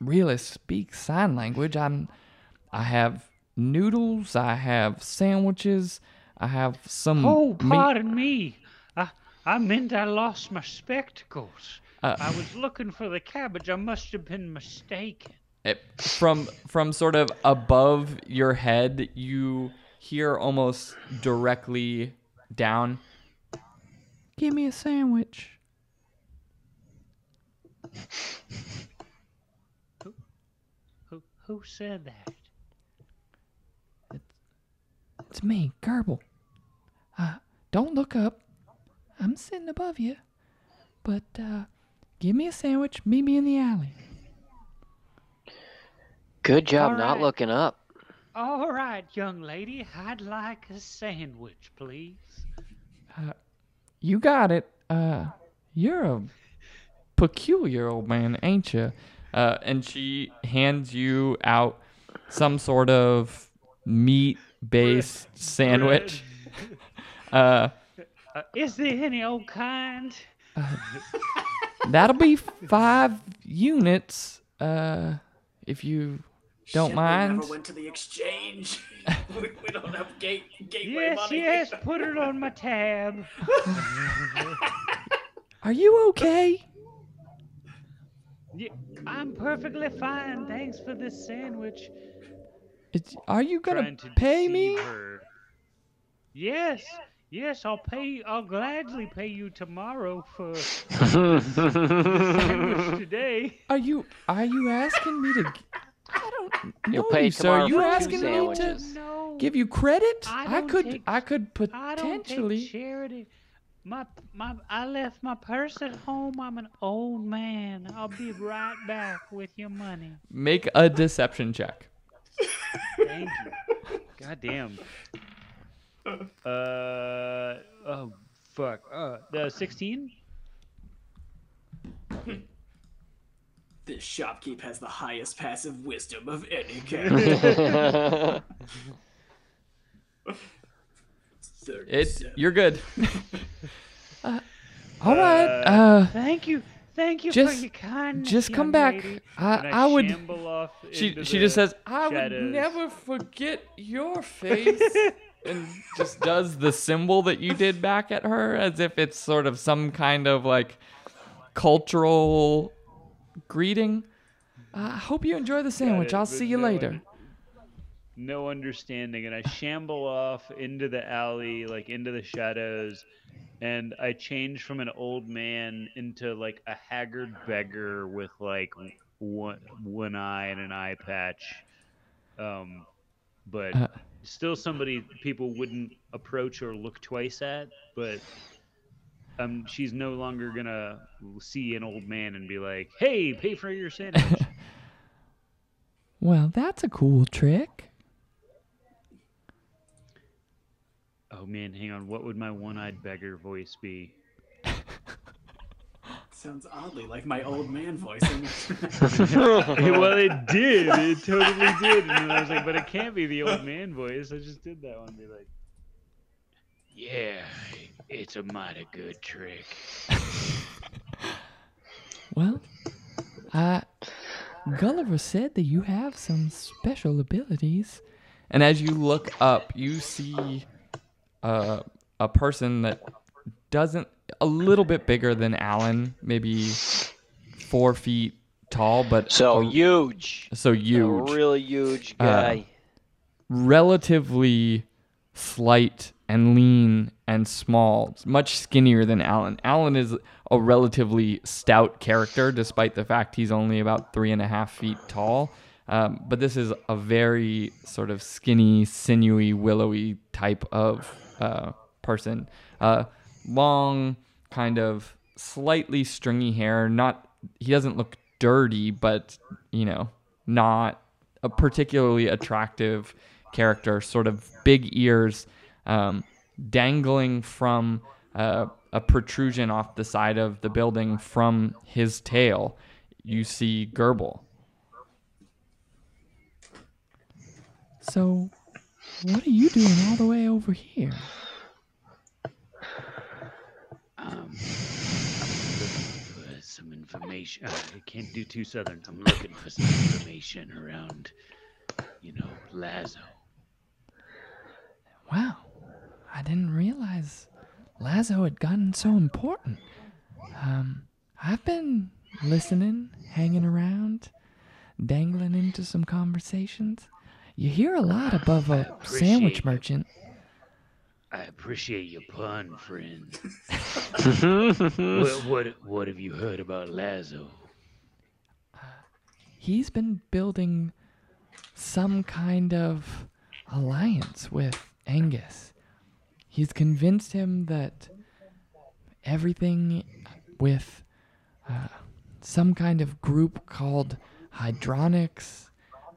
really speak sign language. I'm, I have noodles. I have sandwiches. I have some. Oh, meat- pardon me. I I meant I lost my spectacles. Uh, I was looking for the cabbage. I must have been mistaken. it, from from sort of above your head you hear almost directly down give me a sandwich Who who who said that? It's it's me, Gerbil. Uh, don't look up. I'm sitting above you. But, uh, give me a sandwich, meet me in the alley. Good job All not right. looking up. All right, young lady. I'd like a sandwich, please. You got it. Uh, you're a peculiar old man ain't you uh, and she hands you out some sort of meat based sandwich uh, Uh, is there any old kind? that'll be five units uh, if you don't Shit, mind We never went to the exchange. we, we don't have gate gateway Yes, money. yes. Put it on my tab. are you okay? Yeah, I'm perfectly fine. Thanks for this sandwich. It's, are you gonna to pay me her. Yes, yes. I'll pay. I'll gladly pay you tomorrow for sandwich today. are you are you asking me to g- I don't. You'll no, pay you, sir. tomorrow You for two asking me to sandwiches. No, give you credit? I I could, take- I could I don't potentially. take charity. My my I left my purse at home. I'm an old man. I'll be right back with your money. Make a deception check. Thank you. God damn. Uh oh fuck. Uh the 16? This shopkeep has the highest passive wisdom of any character. It. You're good. Uh, all right. Uh, Thank you. Thank you Just- for your kindness. just come young back. lady. I- And I would- off she she just says, "I would never forget your face," and just does the symbol that you did back at her, as if it's sort of some kind of like cultural greeting. Uh, I hope you enjoy the sandwich. it, I'll see you no later. un- no understanding, and I shamble off into the alley, like into the shadows, and I change from an old man into like a haggard beggar with like one one eye and an eye patch, um, but Uh. still somebody people wouldn't approach or look twice at, but. Um, she's no longer gonna see an old man and be like, "Hey, pay for your sandwich." Well, that's a cool trick. Oh man, hang on. What would my one-eyed beggar voice be? Sounds oddly like my old man voice. well, it did. It totally did. And then I was like, but it can't be the old man voice. I just did that one. Be like, yeah, it's a mighty good trick. Well, uh, Gulliver said that you have some special abilities. And as you look up, you see uh, a person that doesn't a little bit bigger than Alan, maybe four feet tall, but so a- huge. so huge, A really huge Uh, guy. relatively slight and lean and small, much skinnier than Alan. Alan is a relatively stout character, despite the fact he's only about three and a half feet tall. Um, but this is a very sort of skinny, sinewy, willowy type of uh, person. Uh, long, kind of slightly stringy hair. Not he doesn't look dirty, but you know, not a particularly attractive character. Sort of big ears, um, dangling from uh, a protrusion off the side of the building from his tail. You see Gerbil. So, what are you doing all the way over here? Um, I'm looking for some information. Uh, I can't do too southern. I'm looking for some information around, you know, Lazo. Wow, I didn't realize Lazo had gotten so important. Um, I've been listening, hanging around, dangling into some conversations. You hear a lot above a sandwich merchant. I appreciate your pun, friend. what, what what have you heard about Lazo? He's been building some kind of alliance with Angus. He's convinced him that everything with uh, some kind of group called Hydronics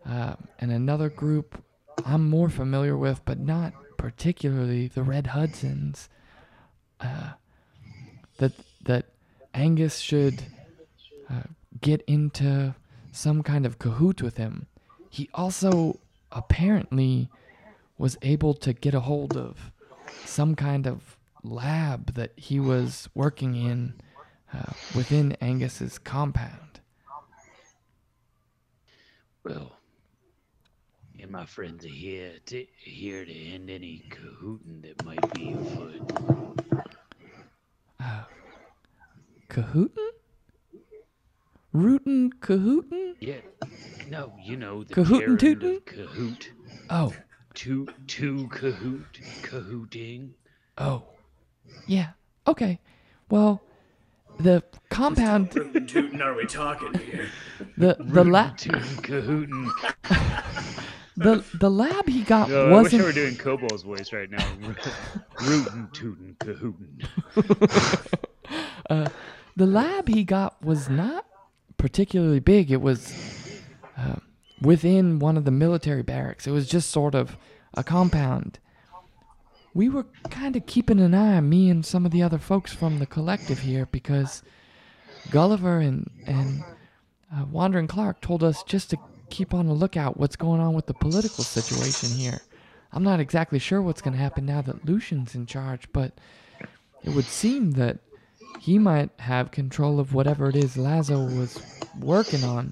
uh, and another group I'm more familiar with, but not particularly the Red Hudsons. Uh, that that Angus should uh, get into some kind of cahoot with him. He also apparently was able to get a hold of some kind of lab that he was working in uh, within Angus's compound. Well, and my friends are here to here to end any cahooting that might be afoot. Uh, cahootin? Rootin' cahootin? Yeah, no, you know the Cahootin' terror tootin'? of cahoot, Oh, two two cahoot, cahooting. oh. Yeah, okay. Well, the compound, Tootin' are we talking here? the, the lab. Tootin' cahootin'. the the lab he got No, I wish I wasn't were doing Kobol's voice right now. Rootin' tootin' cahootin'. uh, the lab he got was not particularly big. It was uh, within one of the military barracks. It was just sort of a compound. We were kind of keeping an eye on me and some of the other folks from the collective here because Gulliver and and uh, Wandering Clark told us just to keep on the lookout what's going on with the political situation here. I'm not exactly sure what's going to happen now that Lucian's in charge, but it would seem that he might have control of whatever it is Lazo was working on.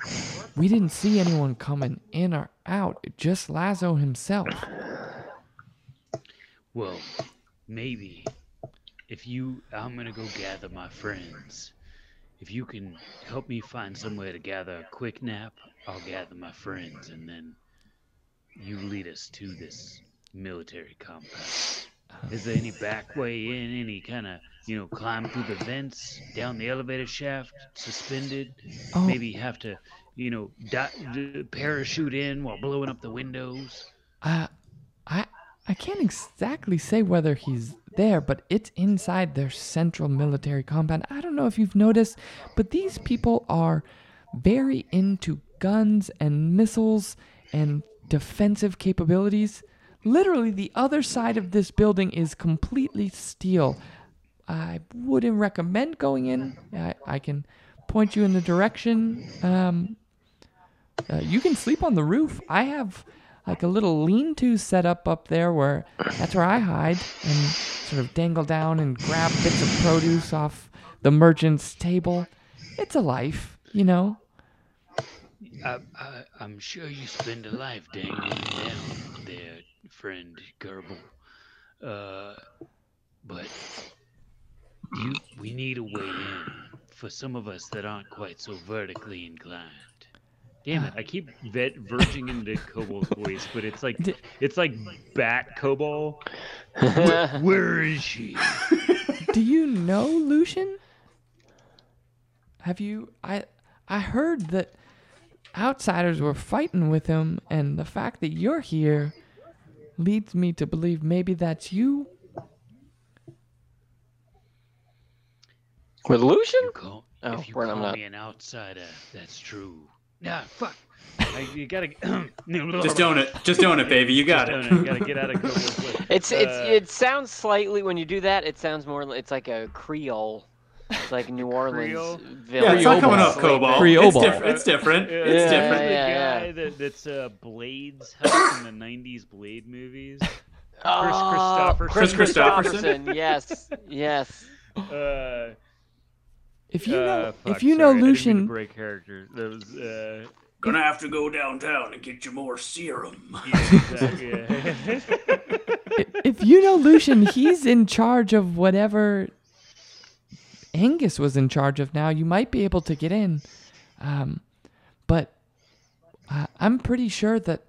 We didn't see anyone coming in or out, just Lazo himself. Well, maybe if you, I'm gonna go gather my friends. If you can help me find somewhere to gather a quick nap, I'll gather my friends, and then you lead us to this military compound. Is there any back way in? Any kind of, you know, climb through the vents, down the elevator shaft, suspended? Oh. Maybe have to, you know, di- d- parachute in while blowing up the windows? Uh, I I can't exactly say whether he's there, but it's inside their central military compound. I don't know if you've noticed, but these people are very into guns and missiles and defensive capabilities. Literally, the other side of this building is completely steel. I wouldn't recommend going in. I, I can point you in the direction. Um, uh, you can sleep on the roof. I have like a little lean-to set up up there where that's where I hide and sort of dangle down and grab bits of produce off the merchant's table. It's a life, you know. I, I'm sure you spend a life dangling down there, friend Gerbil. Uh, but you, we need a way in for some of us that aren't quite so vertically inclined. Damn it! I keep vet- verging into Kobol's voice, but it's like it's like Bat Kobol. Where, where is she? Do you know Lucian? Have you I I heard that outsiders were fighting with him and the fact that you're here leads me to believe maybe that's you. With Lucian? You call, Oh, if you call I'm not- me an outsider, that's true. Nah, fuck. I, you gotta Just own it. Just own it, baby. You got just it. it. You gotta get out of Kobol's way. It's it's Uh, it sounds slightly when you do that. It sounds more. li- It's like a Creole. It's like New Orleans Creole? Yeah, it's not coming up, Cobalt. Creole It's, ball. diff- it's different. Yeah, It's Yeah, different. the guy that, that's uh, Blades house in the '90s Blade movies. Oh, Kristofferson. Kris Kris Kristofferson. Kristofferson. Yes, yes. Uh, If you uh, know fuck, if you sorry, know I didn't mean to Lucian break character. That was uh, Gonna have to go downtown and get you more serum. yeah, exactly, if you know Lucian, he's in charge of whatever Angus was in charge of now. You might be able to get in. Um, but uh, I'm pretty sure that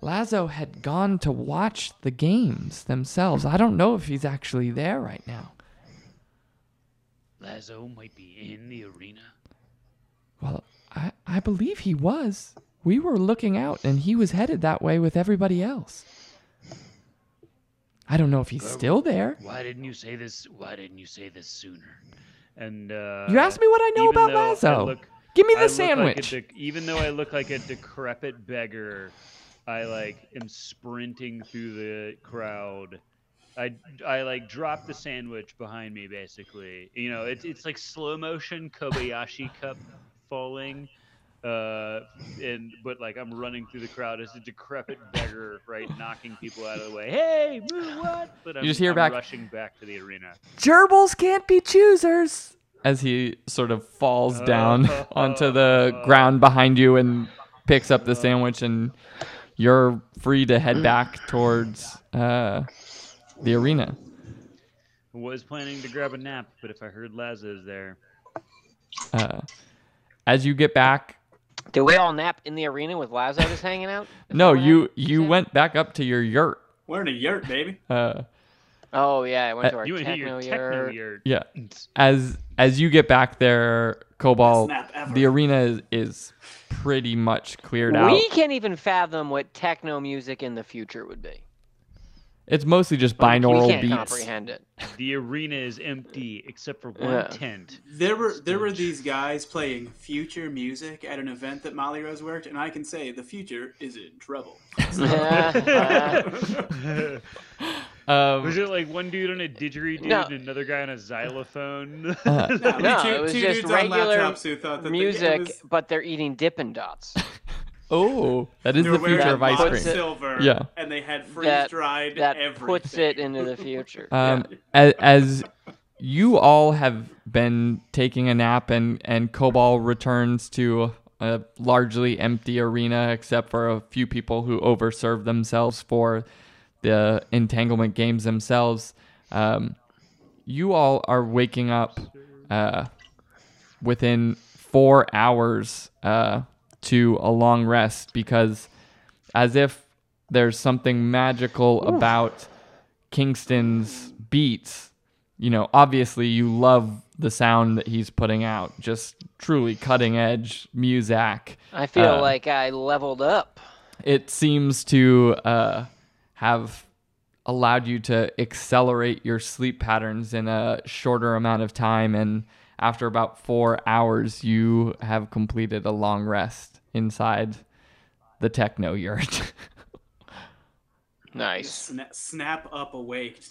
Lazo had gone to watch the games themselves. I don't know if he's actually there right now. Lazo might be in the arena. Well, I, I believe he was. We were looking out, and he was headed that way with everybody else. I don't know if he's still there. Why didn't you say this? Why didn't you say this sooner? And uh, You asked me what I know about Lazo. look- Give me I the like sandwich. even though I look like a decrepit beggar, I like am sprinting through the crowd. I, I like drop the sandwich behind me basically. You know, it's it's like slow motion Kobayashi cup falling. Uh, and but like I'm running through the crowd as a decrepit beggar, right, knocking people out of the way. Hey, moo, what? But I'm, just hear I'm back- rushing back to the arena. Gerbils can't be choosers. as he sort of falls down onto the ground behind you and picks up the sandwich and you're free to head back towards uh, the arena Was planning to grab a nap, but if I heard Lazo's there, uh, as you get back Did we all nap in the arena with Lazo just hanging out? Is no that you happened? you went back up to your yurt We're in a yurt, baby. uh, Oh yeah, I went to our you went to techno your techno yurt. yurt. yeah as as you get back there Cobalt, the arena is, is pretty much cleared out. We can't even fathom what techno music in the future would be. It's mostly just binaural we binaural can't beats. comprehend it. The arena is empty except for one Yeah. tent. There were there were these guys playing future music at an event that Molly Rose worked, and I can say the future is in trouble. Um, Was it like one dude on a didgeridoo No. and another guy on a xylophone? uh, No, No, two, it was two just regular laptops who thought that the- music, was- but they're eating Dippin' Dots. Oh, that is they the future of ice cream. silver, Yeah. and they had freeze That- dried That everything. puts it into the future. Um, as, as you all have been taking a nap and and Cobalt returns to a largely empty arena except for a few people who overserved themselves for the entanglement games themselves. Um, you all are waking up uh, within four hours uh, to a long rest because, as if there's something magical about Kingston's beats, you know, obviously you love the sound that he's putting out, just truly cutting edge music. I feel uh, like I leveled up. It seems to uh, have allowed you to accelerate your sleep patterns in a shorter amount of time. And after about four hours, you have completed a long rest inside the techno yurt. Nice. Sna- snap up awake.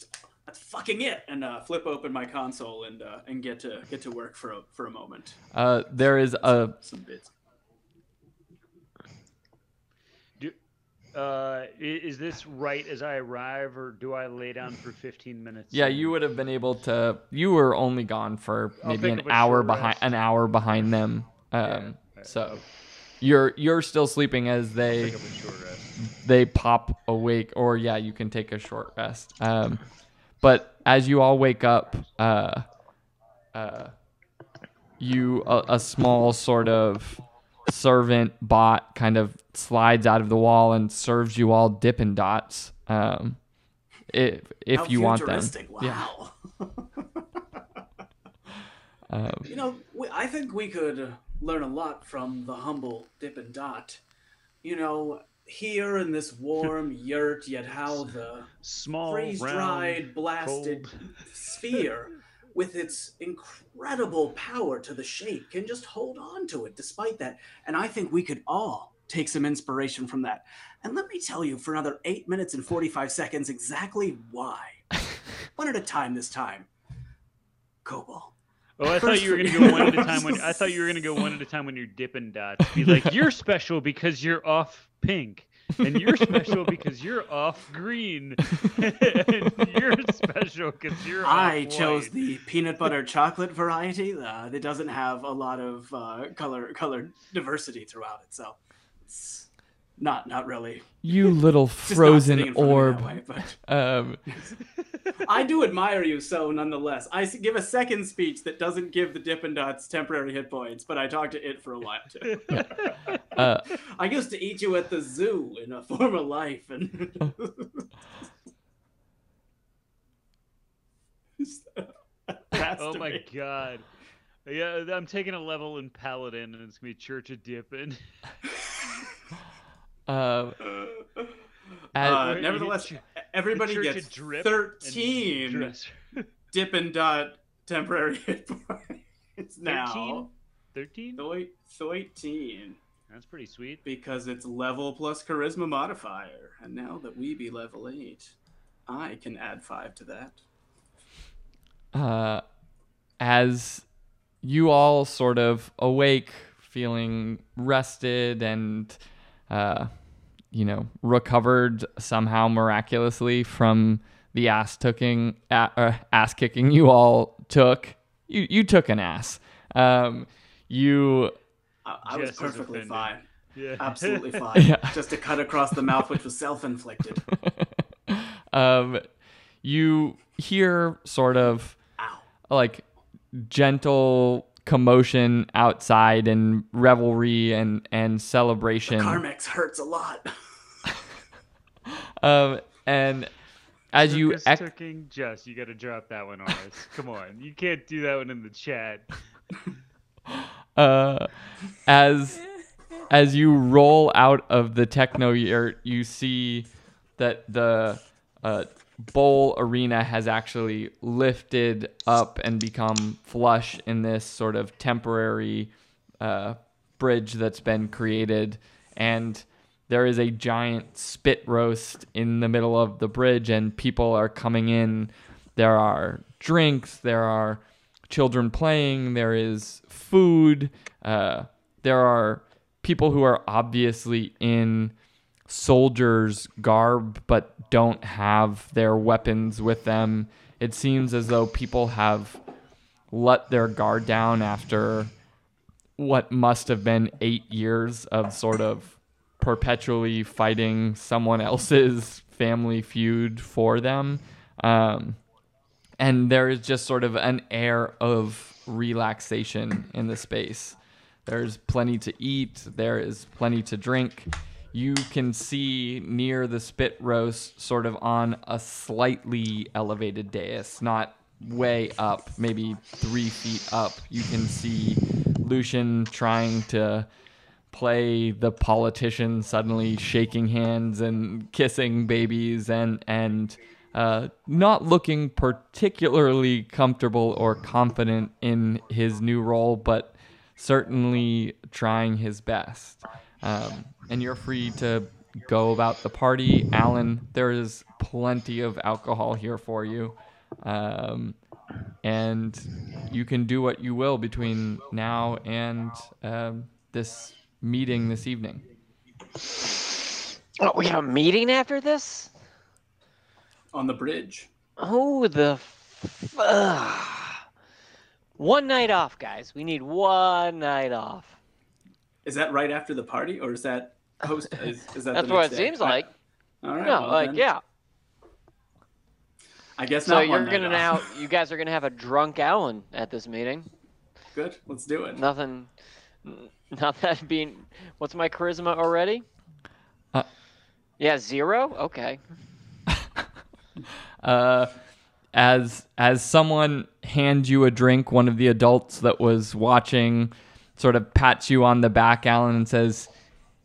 That's fucking it, and uh, flip open my console and uh, and get to get to work for a for a moment. uh, there is a Some bits. Do, uh, is this right as I arrive, or do I lay down for 15 minutes? Yeah, you would have been able to. You were only gone for maybe an hour behind rest. an hour behind them. Um, Yeah. so you're you're still sleeping as they Pick up a short rest. they pop awake, or yeah, you can take a short rest. Um, but as you all wake up, uh, uh, you a, a small sort of servant bot kind of slides out of the wall and serves you all Dippin' Dots. Um, if if How you want them, futuristic, yeah. Wow. Um, You know, we, I think we could learn a lot from the humble Dippin' Dot. You know, here in this warm yurt, yet how the Small, freeze-dried, blasted cold. sphere, with its incredible power to the shape, can just hold on to it despite that. And I think we could all take some inspiration from that. And let me tell you for another eight minutes and 45 seconds exactly why. One at a time this time. Cobalt. Oh, I thought you were gonna go one at a time. When I thought you were gonna go one at a time when you're dipping dots. Be like, you're special because you're off pink, and you're special because you're off green, and you're special because you're. I chose the peanut butter chocolate variety uh, that doesn't have a lot of uh, color color diversity throughout it, so it's not not really you little frozen sitting in front of me orb. way, but Um, I do admire you so nonetheless. I give a second speech that doesn't give the Dippin' Dots temporary hit points, but I talk to it for a while too. uh, I used to eat you at the zoo in a former life, and Oh my be. god. Yeah, I'm taking a level in Paladin, and it's gonna be Church of Dippin. Uh, Uh, at- nevertheless, everybody gets 13 Dress- Dippin' Dot temporary hit points now. 13? Thoi- 13. That's pretty sweet. Because it's level plus charisma modifier. And now that we be level 8, I can add 5 to that. uh, as you all sort of awake, feeling rested and, uh, you know, recovered somehow miraculously from the ass tooking, uh, uh, ass kicking you all took. You you took an ass. Um, you I, I was perfectly fine. Yeah. Absolutely fine. Yeah. Just a cut across the mouth, which was self inflicted. um, you hear sort of Ow. like gentle commotion outside and revelry and and celebration Carmex hurts a lot. um and as you Circus ec- Turking Jess, you gotta drop that one on us. Come on. You can't do that one in the chat. uh, as as you roll out of the techno yurt, you see that the uh, bowl arena has actually lifted up and become flush in this sort of temporary uh, bridge that's been created, and there is a giant spit roast in the middle of the bridge, and people are coming in. There are drinks. There are children playing. There is food. Uh, there are people who are obviously in soldiers' garb but don't have their weapons with them. It seems as though people have let their guard down after what must have been eight years of sort of perpetually fighting someone else's family feud for them. Um, and there is just sort of an air of relaxation in the space. There's plenty to eat, there is plenty to drink. You can see near the spit roast, sort of on a slightly elevated dais, not way up, maybe three feet up. You can see Lucian trying to play the politician, suddenly shaking hands and kissing babies, and and uh, not looking particularly comfortable or confident in his new role, but certainly trying his best. Um, and you're free to go about the party. Alan, there is plenty of alcohol here for you. Um, and you can do what you will between now and um, this meeting this evening. Oh, we have a meeting after this? On the bridge. Oh, the. F- one night off, guys. We need one night off. Is that right after the party, or is that post? Is, is that That's the what it day? seems like. All right. no, well like then, yeah. I guess So not. you're gonna now. You guys are gonna have a drunk Alan at this meeting. Good. Let's do it. Nothing. n- Not that being. What's my charisma already? Uh, yeah, zero. Okay. uh, as as someone hands you a drink, one of the adults that was watching sort of pats you on the back, Alan, and says,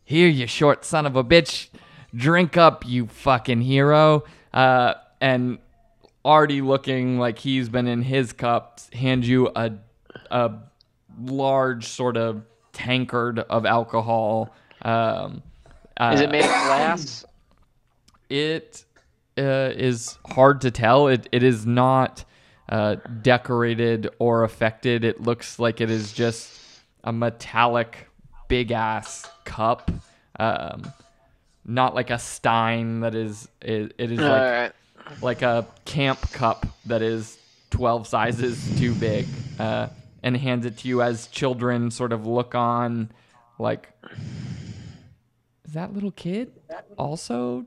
"Here, you short son of a bitch, drink up, you fucking hero." Uh, and already looking like he's been in his cups, hands you a a large sort of tankard of alcohol. Um, Is uh, it made of glass? it uh, is hard to tell. It it is not uh, decorated or affected. It looks like it is just a metallic big ass cup. Um, not like a stein that is it, it is All like right. like a camp cup that is 12 sizes too big uh, and hands it to you as children sort of look on like is that little kid also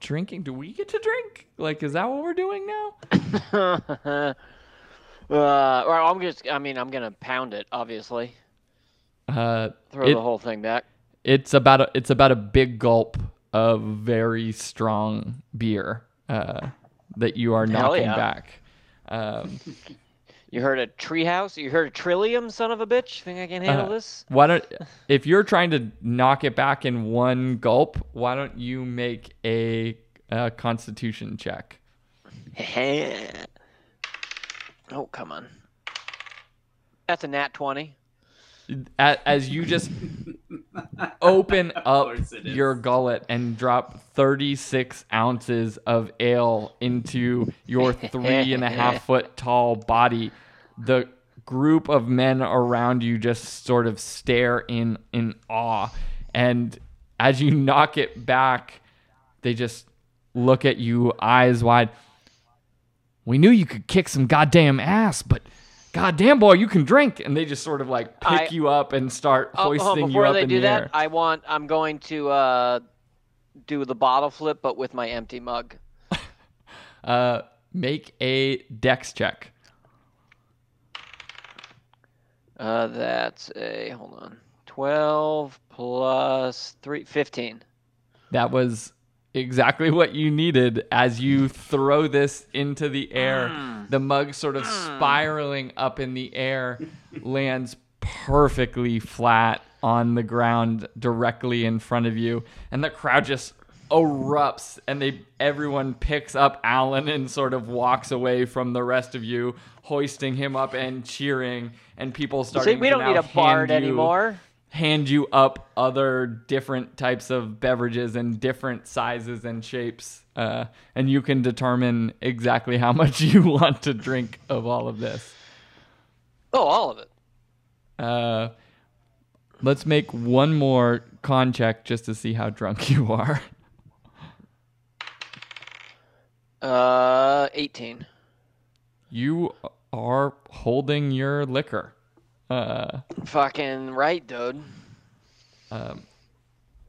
drinking do we get to drink like is that what we're doing now uh, or I'm just. I mean, I'm gonna pound it. Obviously, uh, throw it- the whole thing back. it's about a, it's about a big gulp of very strong beer uh, that you are knocking yeah. back um, You heard a treehouse? You heard a trillium, son of a bitch? Think I can handle Uh, this? Why don't if you're trying to knock it back in one gulp, why don't you make a, uh Constitution check? oh, come on. That's a nat 20. A- As you just open up course it is. your gullet and drop 36 ounces of ale into your three and a half foot tall body, the group of men around you just sort of stare in in awe, and as you knock it back, they just look at you eyes wide. We knew you could kick some goddamn ass, but goddamn boy, you can drink. And they just sort of like pick I- you up and start Oh, oh, hoisting you before up they in do the that, air. I want. I'm going to uh, do the bottle flip, but with my empty mug. Uh, make a dex check. Uh, that's a hold on. 12 plus 3 15. That was exactly what you needed as you throw this into the air. Mm. The mug sort of mm. spiraling up in the air lands perfectly flat on the ground directly in front of you, and the crowd just erupts and they everyone picks up Alan and sort of walks away from the rest of you, hoisting him up and cheering, and people start See, we to don't need a bard you- anymore. Hand you up other different types of beverages and different sizes and shapes, uh, and you can determine exactly how much you want to drink of all of this. Oh, all of it. Uh, let's make one more con check just to see how drunk you are. Uh, 18. You are holding your liquor. Uh, Fucking right, dude.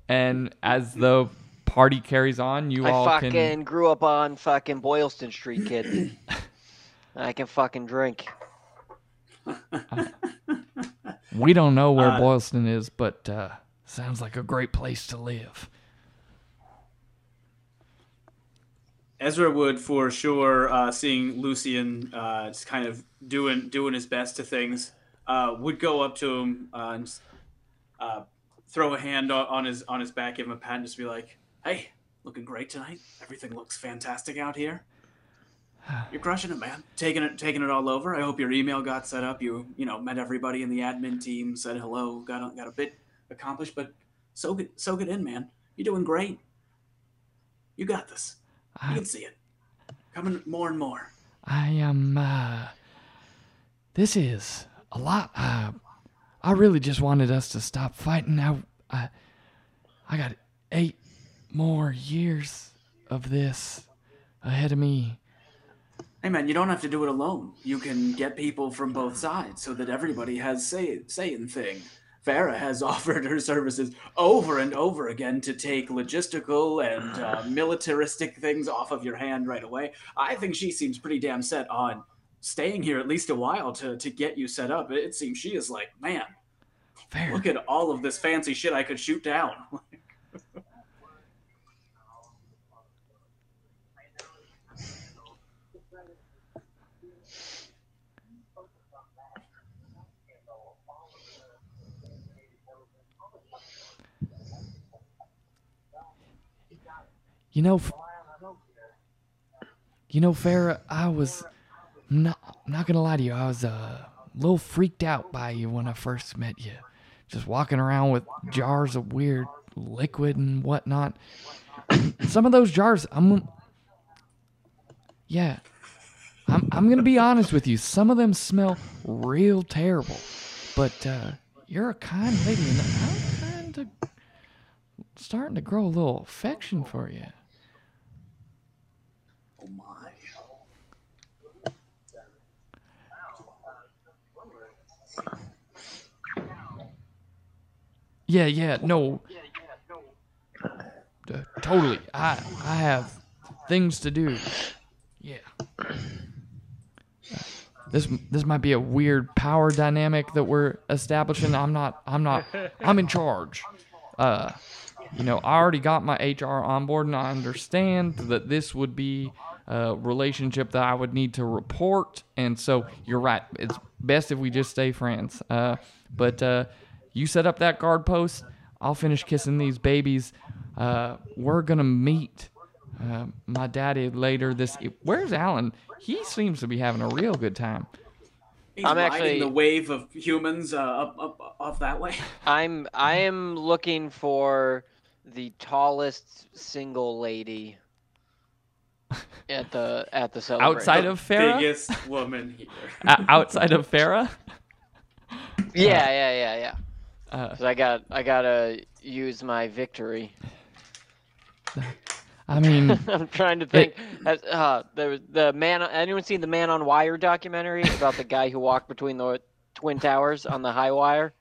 and as the party carries on, you all can I all fucking can. grew up on fucking Boylston Street, kid. I can fucking drink. We don't know where Uh, Boylston is, but uh, sounds like a great place to live. Ezra would for sure, uh, seeing Lucian uh, just kind of doing doing his best to things, uh, would go up to him uh, and uh, throw a hand on, on his on his back, give him a pat, and just be like, "Hey, looking great tonight. Everything looks fantastic out here. You're crushing it, man. Taking it taking it all over. I hope your email got set up. You you know met everybody in the admin team, said hello, got a, got a bit accomplished, but soak it soak it in, man. You're doing great. You got this." You can see it. Coming more and more. I am. Uh, this is a lot. Uh, I really just wanted us to stop fighting. I, I, I got eight more years of this ahead of me. Hey man, you don't have to do it alone. You can get people from both sides so that everybody has say say in thing. Farah has offered her services over and over again to take logistical and uh, militaristic things off of your hand right away. I think she seems pretty damn set on staying here at least a while to, to get you set up. It seems she is like, man, Fair. look at all of this fancy shit I could shoot down. You know, you know, Farah, I was not not gonna lie to you. I was uh, a little freaked out by you when I first met you. Just walking around with jars of weird liquid and whatnot. Some of those jars, I'm, yeah, I'm I'm gonna be honest with you. Some of them smell real terrible, but uh, you're a kind lady, and I'm kind of starting to grow a little affection for you. Yeah, yeah, no. Uh, totally. I I have things to do. Yeah. This this might be a weird power dynamic that we're establishing. I'm not I'm not I'm in charge. Uh you know, I already got my HR on board and I understand that this would be a relationship that I would need to report and so you're right. It's best if we just stay friends. Uh but uh you set up that guard post. I'll finish kissing these babies. Uh, we're gonna meet uh, my daddy later this. e, Where's Alan? He seems to be having a real good time. He's I'm riding actually- the wave of humans uh, up, up off that way. I'm I am looking for the tallest single lady at the at the celebration. Outside of Farah? biggest woman here. Outside of Farah? Yeah, yeah, yeah, yeah. Uh, 'Cause I got I gotta use my victory. I mean, I'm trying to think. Has, uh, there was the man. Anyone seen the Man on Wire documentary about the guy who walked between the twin towers on the high wire?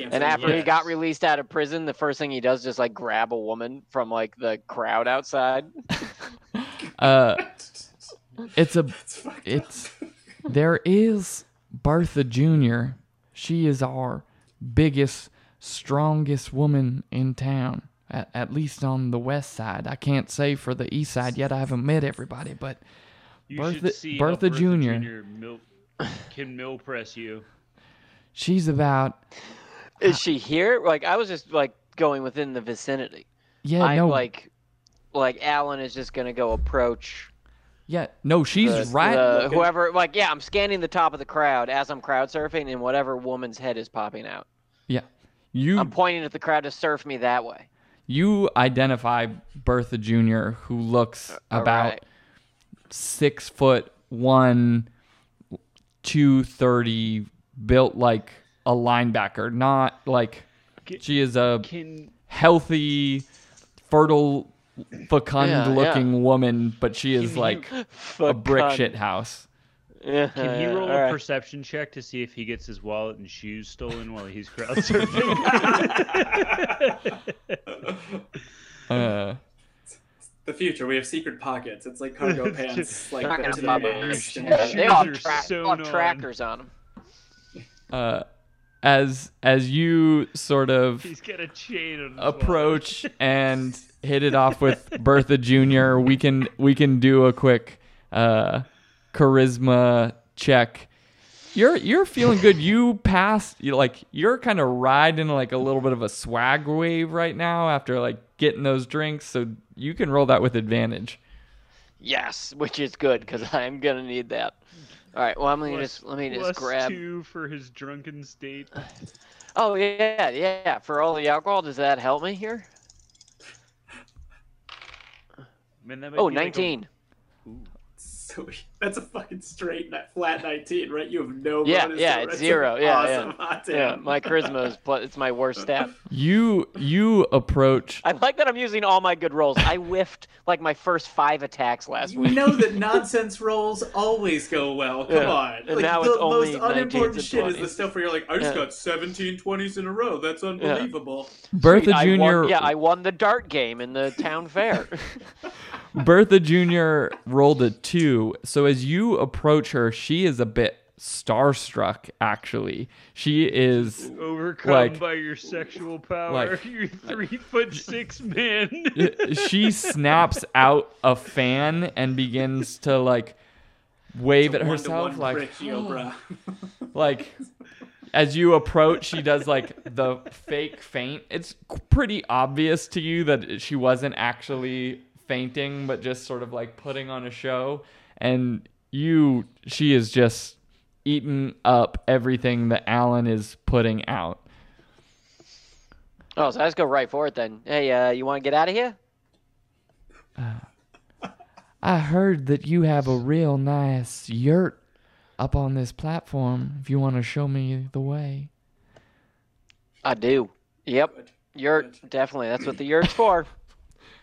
And after he got released out of prison, the first thing he does is just like grab a woman from like the crowd outside. uh, it's a it's there is Bertha Jr. She is our biggest, strongest woman in town. At, at least on the west side. I can't say for the east side yet. I haven't met everybody, but You Bertha- should see Bertha Bertha Jr.. Jr. Mil- can mill press you. She's about Is she here? Like I was just like going within the vicinity. yeah, I'm no, like, like Alan is just gonna go approach yeah, no, she's the, right. the- whoever. Like yeah, I'm scanning the top of the crowd as I'm crowd surfing, and whatever woman's head is popping out. yeah. You I'm pointing at the crowd to surf me that way. you identify Bertha Jr., who looks uh, All about right. six foot one, two thirty, built like a linebacker. Not like Ca- she is a Can healthy, fertile, fecund Yeah, looking woman, but she is Can you- like a brick shit house. Yeah, can he yeah, roll a right. perception check to see if he gets his wallet and shoes stolen while he's crowd surfing? Uh, The future. We have secret pockets. It's like cargo pants. Like Not that gonna the pop max. Your And- Yeah, they all have, tra- they all sewn have on. trackers on them. uh, as as you sort of he's got a chain on approach and hit it off with Bertha Jr. We can we can do a quick uh, charisma check. You're you're feeling good. You passed. You like you're kind of riding like a little bit of a swag wave right now after like getting those drinks. So you can roll that with advantage. Yes, which is good because I'm gonna need that. All right. Well, I'm gonna Plus- just let me wallet. just grab. two for his drunken state. Oh yeah, yeah. For all the alcohol, does that help me here? Man, that might Oh, be like a- 19. Sweet. That's a fucking straight flat 19, right? You have no Yeah, bonus yeah, to it's zero, yeah, awesome. yeah. Hot Yeah, my charisma is pl- it's my worst stat. You you approach. I like that I'm using all my good rolls. I whiffed like my first five attacks last You week. You know that nonsense rolls always go well. Come Yeah. on. And like, now the it's only most unimportant and shit is the stuff where you're like, I just Yeah. got 17 20s in a row. That's unbelievable. Bertha Jr. won- yeah, I won the dart game in the town fair. Bertha Jr. rolled a two. So as you approach her, she is a bit starstruck, actually. She is. Overcome Like- by your sexual power. like- You're three foot six man. She snaps out a fan and begins to, like, wave at herself. Like, ratio, bruh. like, as you approach, she does, like, the fake faint. It's pretty obvious to you that she wasn't actually fainting, but just sort of, like, putting on a show. And you, she is just eating up everything that Alan is putting out. oh, so I just go right for it then. Hey, uh, you want to get out of here? Uh, I heard that you have a real nice yurt up on this platform. If you want to show me the way. I do. Yep. Good. Yurt, definitely. That's what the yurt's for.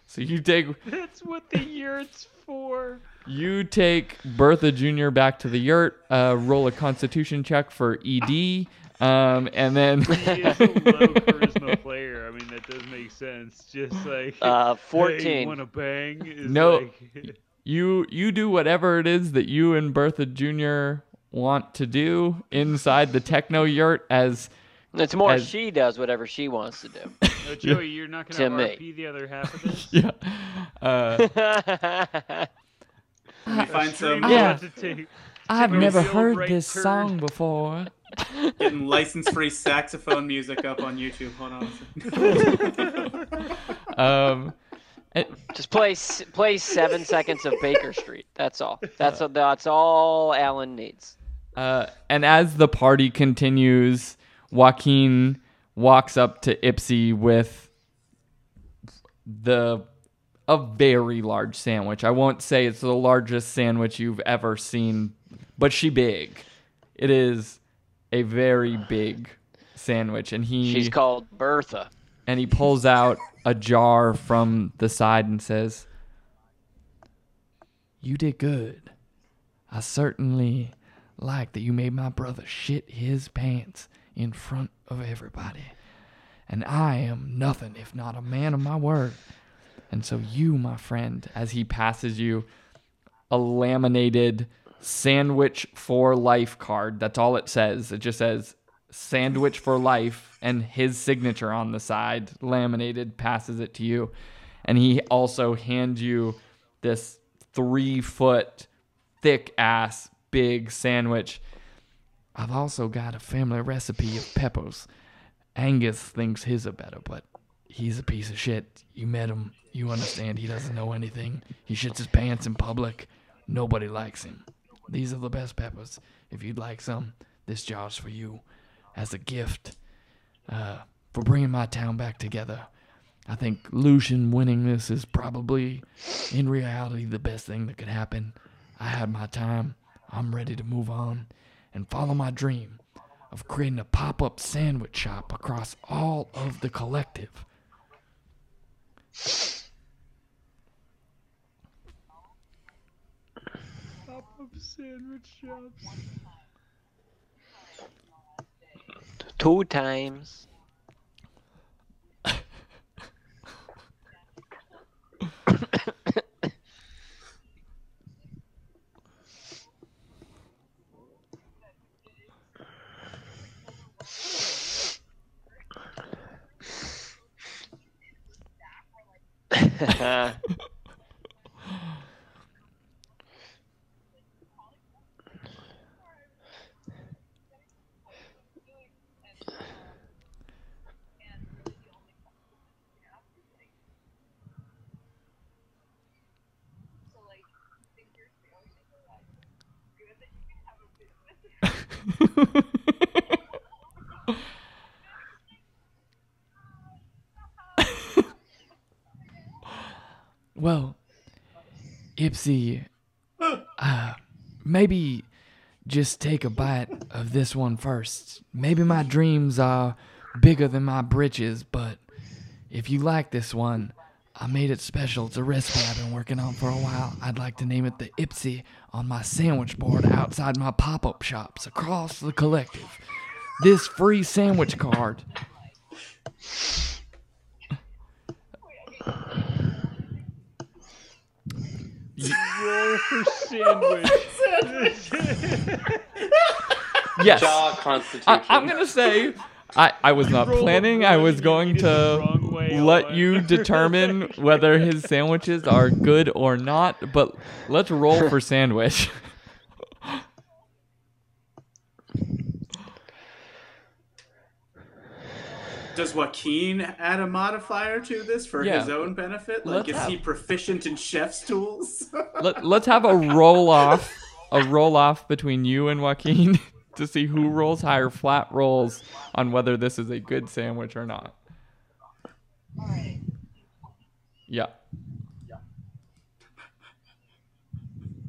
So you take That's what the yurt's for. You take Bertha Jr. back to the yurt, uh, roll a constitution check for ED, um, and then He is a low charisma player. I mean, that does make sense. Just like Uh, Hey, 14. want to bang? Is No. like- you you do whatever it is that you and Bertha Jr. want to do inside the techno yurt as It's more as- she does whatever she wants to do. Oh, Joey, you're not To gonna me. The other half of this. yeah. Uh, We find some Yeah. to take- I've never heard right this turn. song before. getting license-free saxophone music up on YouTube. Hold on. um, it- Just play play seven seconds of Baker Street. That's all. That's that's all Alan needs. Uh, and as the party continues, Joaquin walks up to Ipsy with the a very large sandwich. I won't say it's the largest sandwich you've ever seen, but she big. It is a very big sandwich, and he She's called Bertha. and he pulls out a jar from the side and says, You did good. I certainly like that you made my brother shit his pants in front of everybody. And I am nothing if not a man of my word. And so you, my friend, as he passes you a laminated sandwich for life card. That's all it says. It just says sandwich for life and his signature on the side, laminated, passes it to you. And he also hands you this three foot thick ass big sandwich. I've also got a family recipe of peppers. Angus thinks his are better, but he's a piece of shit. You met him. You understand he doesn't know anything. He shits his pants in public. Nobody likes him. These are the best peppers. If you'd like some, this jar's for you as a gift uh, for bringing my town back together. I think Lucian winning this is probably, in reality, the best thing that could happen. I had my time. I'm ready to move on and follow my dream of creating a pop up sandwich shop across all of the collective. Pop-up sandwich shops. Two times. Well, Ipsy, uh, maybe just take a bite of this one first. Maybe my dreams are bigger than my britches, but if you like this one, I made it special. It's a recipe I've been working on for a while. I'd like to name it the Ipsy on my sandwich board outside my pop up shops across the collective. This free sandwich card. Roll for sandwich. Yes. Jaw constitution. I, I'm gonna say I, I was not planning. I was going eat it the wrong to let you determine whether his sandwiches are good or not. But let's roll for sandwich. Does Joaquin add a modifier to this for his own benefit? Like, Let's is he proficient in chef's tools? Let, let's have a roll off, a roll off between you and Joaquin to see who rolls higher flat rolls on whether this is a good sandwich or not. Yeah.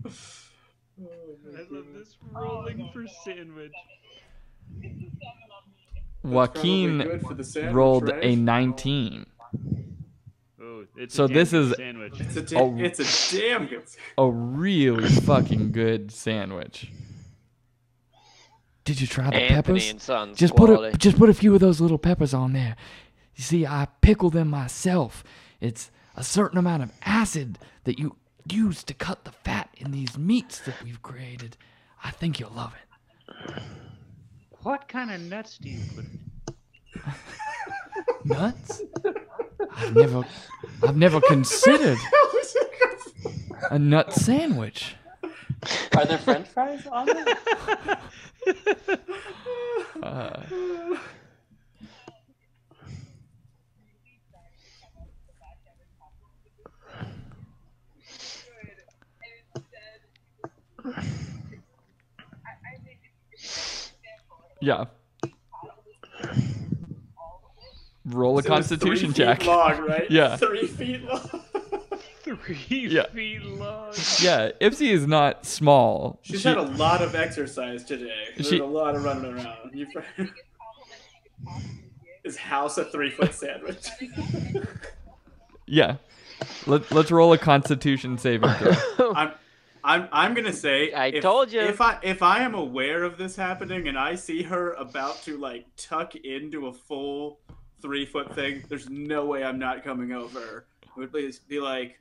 I love this rolling for sandwich. Joaquin Probably good for the sandwich, rolled right? a 19. Oh, it's So a this is- sandwich. It's a, da- Oh. it's a damn good. A really fucking good sandwich. Did you try the Anthony peppers? and Sons Just put a just put a few of those little peppers on there. You see, I pickle them myself. It's a certain amount of acid that you use to cut the fat in these meats that we've created. I think you'll love it. What kind of nuts do you put in? Nuts? I've never I've never considered a nut sandwich. Are there French fries on it? Uh, yeah. Roll a So constitution three check. Feet long, right? Yeah. Three feet long. Three Yeah. feet long. Yeah, Ipsy is not small. She's She- had a lot of exercise today. There's She- a lot of running around. You Is house a three foot sandwich? yeah. Let, let's roll a constitution saving throw. I'm, I'm, I'm gonna say. I if, told you. If I, if I am aware of this happening and I see her about to like tuck into a full three foot thing, there's no way I'm not coming over. I would please be like,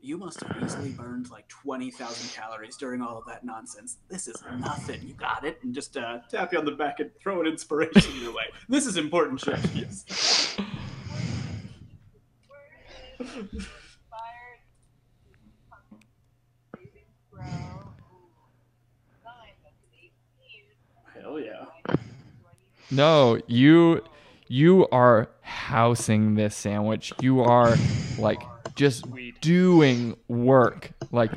you must have easily burned like twenty thousand calories during all of that nonsense. This is nothing. You got it, and just uh, tap you on the back and throw an inspiration your way. This is important shit. Yes. Hell No, you you are housing this sandwich. You are like just doing work. Like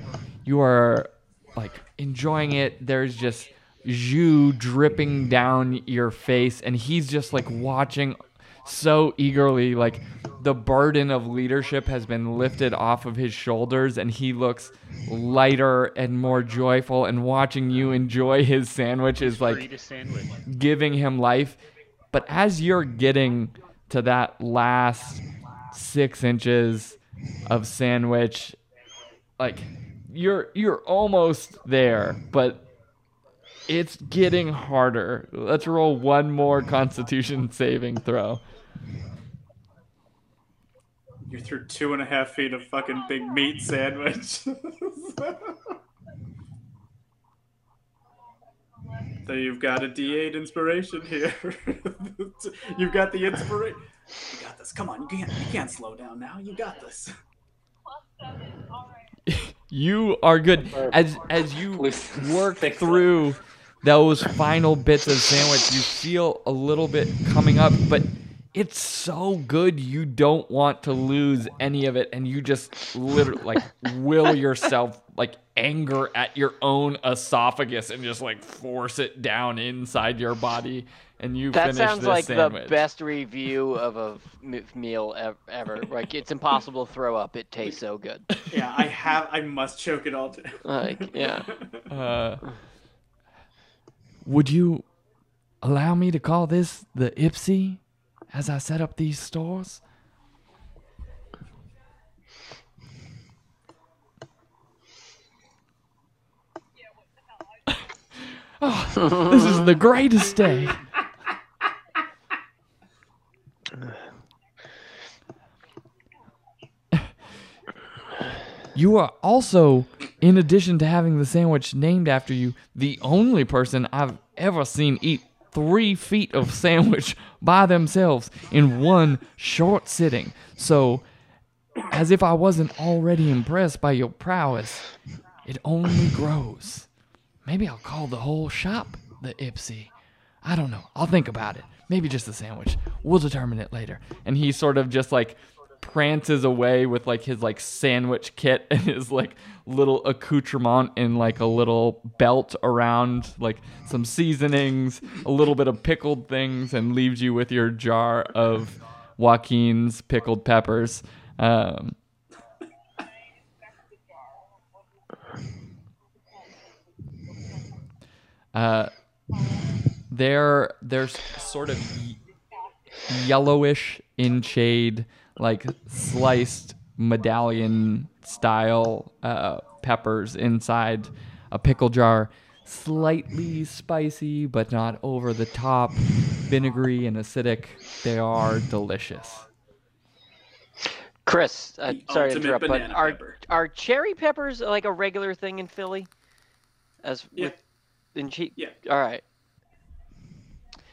you are like enjoying it. There's just jus dripping down your face and he's just like watching so eagerly like the burden of leadership has been lifted off of his shoulders and he looks lighter and more joyful and watching you enjoy his sandwich is like Free to sandwich. giving him life. But as you're getting to that last six inches of sandwich, like you're you're almost there, but it's getting harder. Let's roll one more Constitution saving throw. You're through two and a half feet of fucking big meat sandwich. so you've got a D8 inspiration here. you've got the inspiration. You got this. Come on, you can't you can't slow down now. You got this. You are good as as you work through those final bits of sandwich. You feel a little bit coming up, but it's so good you don't want to lose any of it, and you just literally like will yourself like anger at your own esophagus and just like force it down inside your body, and you That finish sounds this like sandwich. the best review of a m- meal ev- ever. Like it's impossible to throw up. It tastes so good. Yeah, I have. I must choke it all down. Like yeah. Uh, Would you allow me to call this the Ipsy as I set up these stores? Oh, this is the greatest day. You are also, in addition to having the sandwich named after you, the only person I've ever seen eat three feet of sandwich by themselves in one short sitting. So, as if I wasn't already impressed by your prowess, it only grows. Maybe I'll call the whole shop the Ipsy. I don't know. I'll think about it. Maybe just the sandwich. We'll determine it later. and he sort of just like prances away with like his like sandwich kit and his like little accoutrement and like a little belt around like some seasonings, a little bit of pickled things, and leaves you with your jar of Joaquin's pickled peppers. Um, uh, they're they're sort of yellowish in shade, like sliced medallion style uh, peppers inside a pickle jar. Slightly spicy, but not over the top. Vinegary and acidic. They are delicious. Kris, uh, sorry to interrupt, but are pepper. are cherry peppers like a regular thing in Philly? As Yeah. with in cheese? Yeah. All right.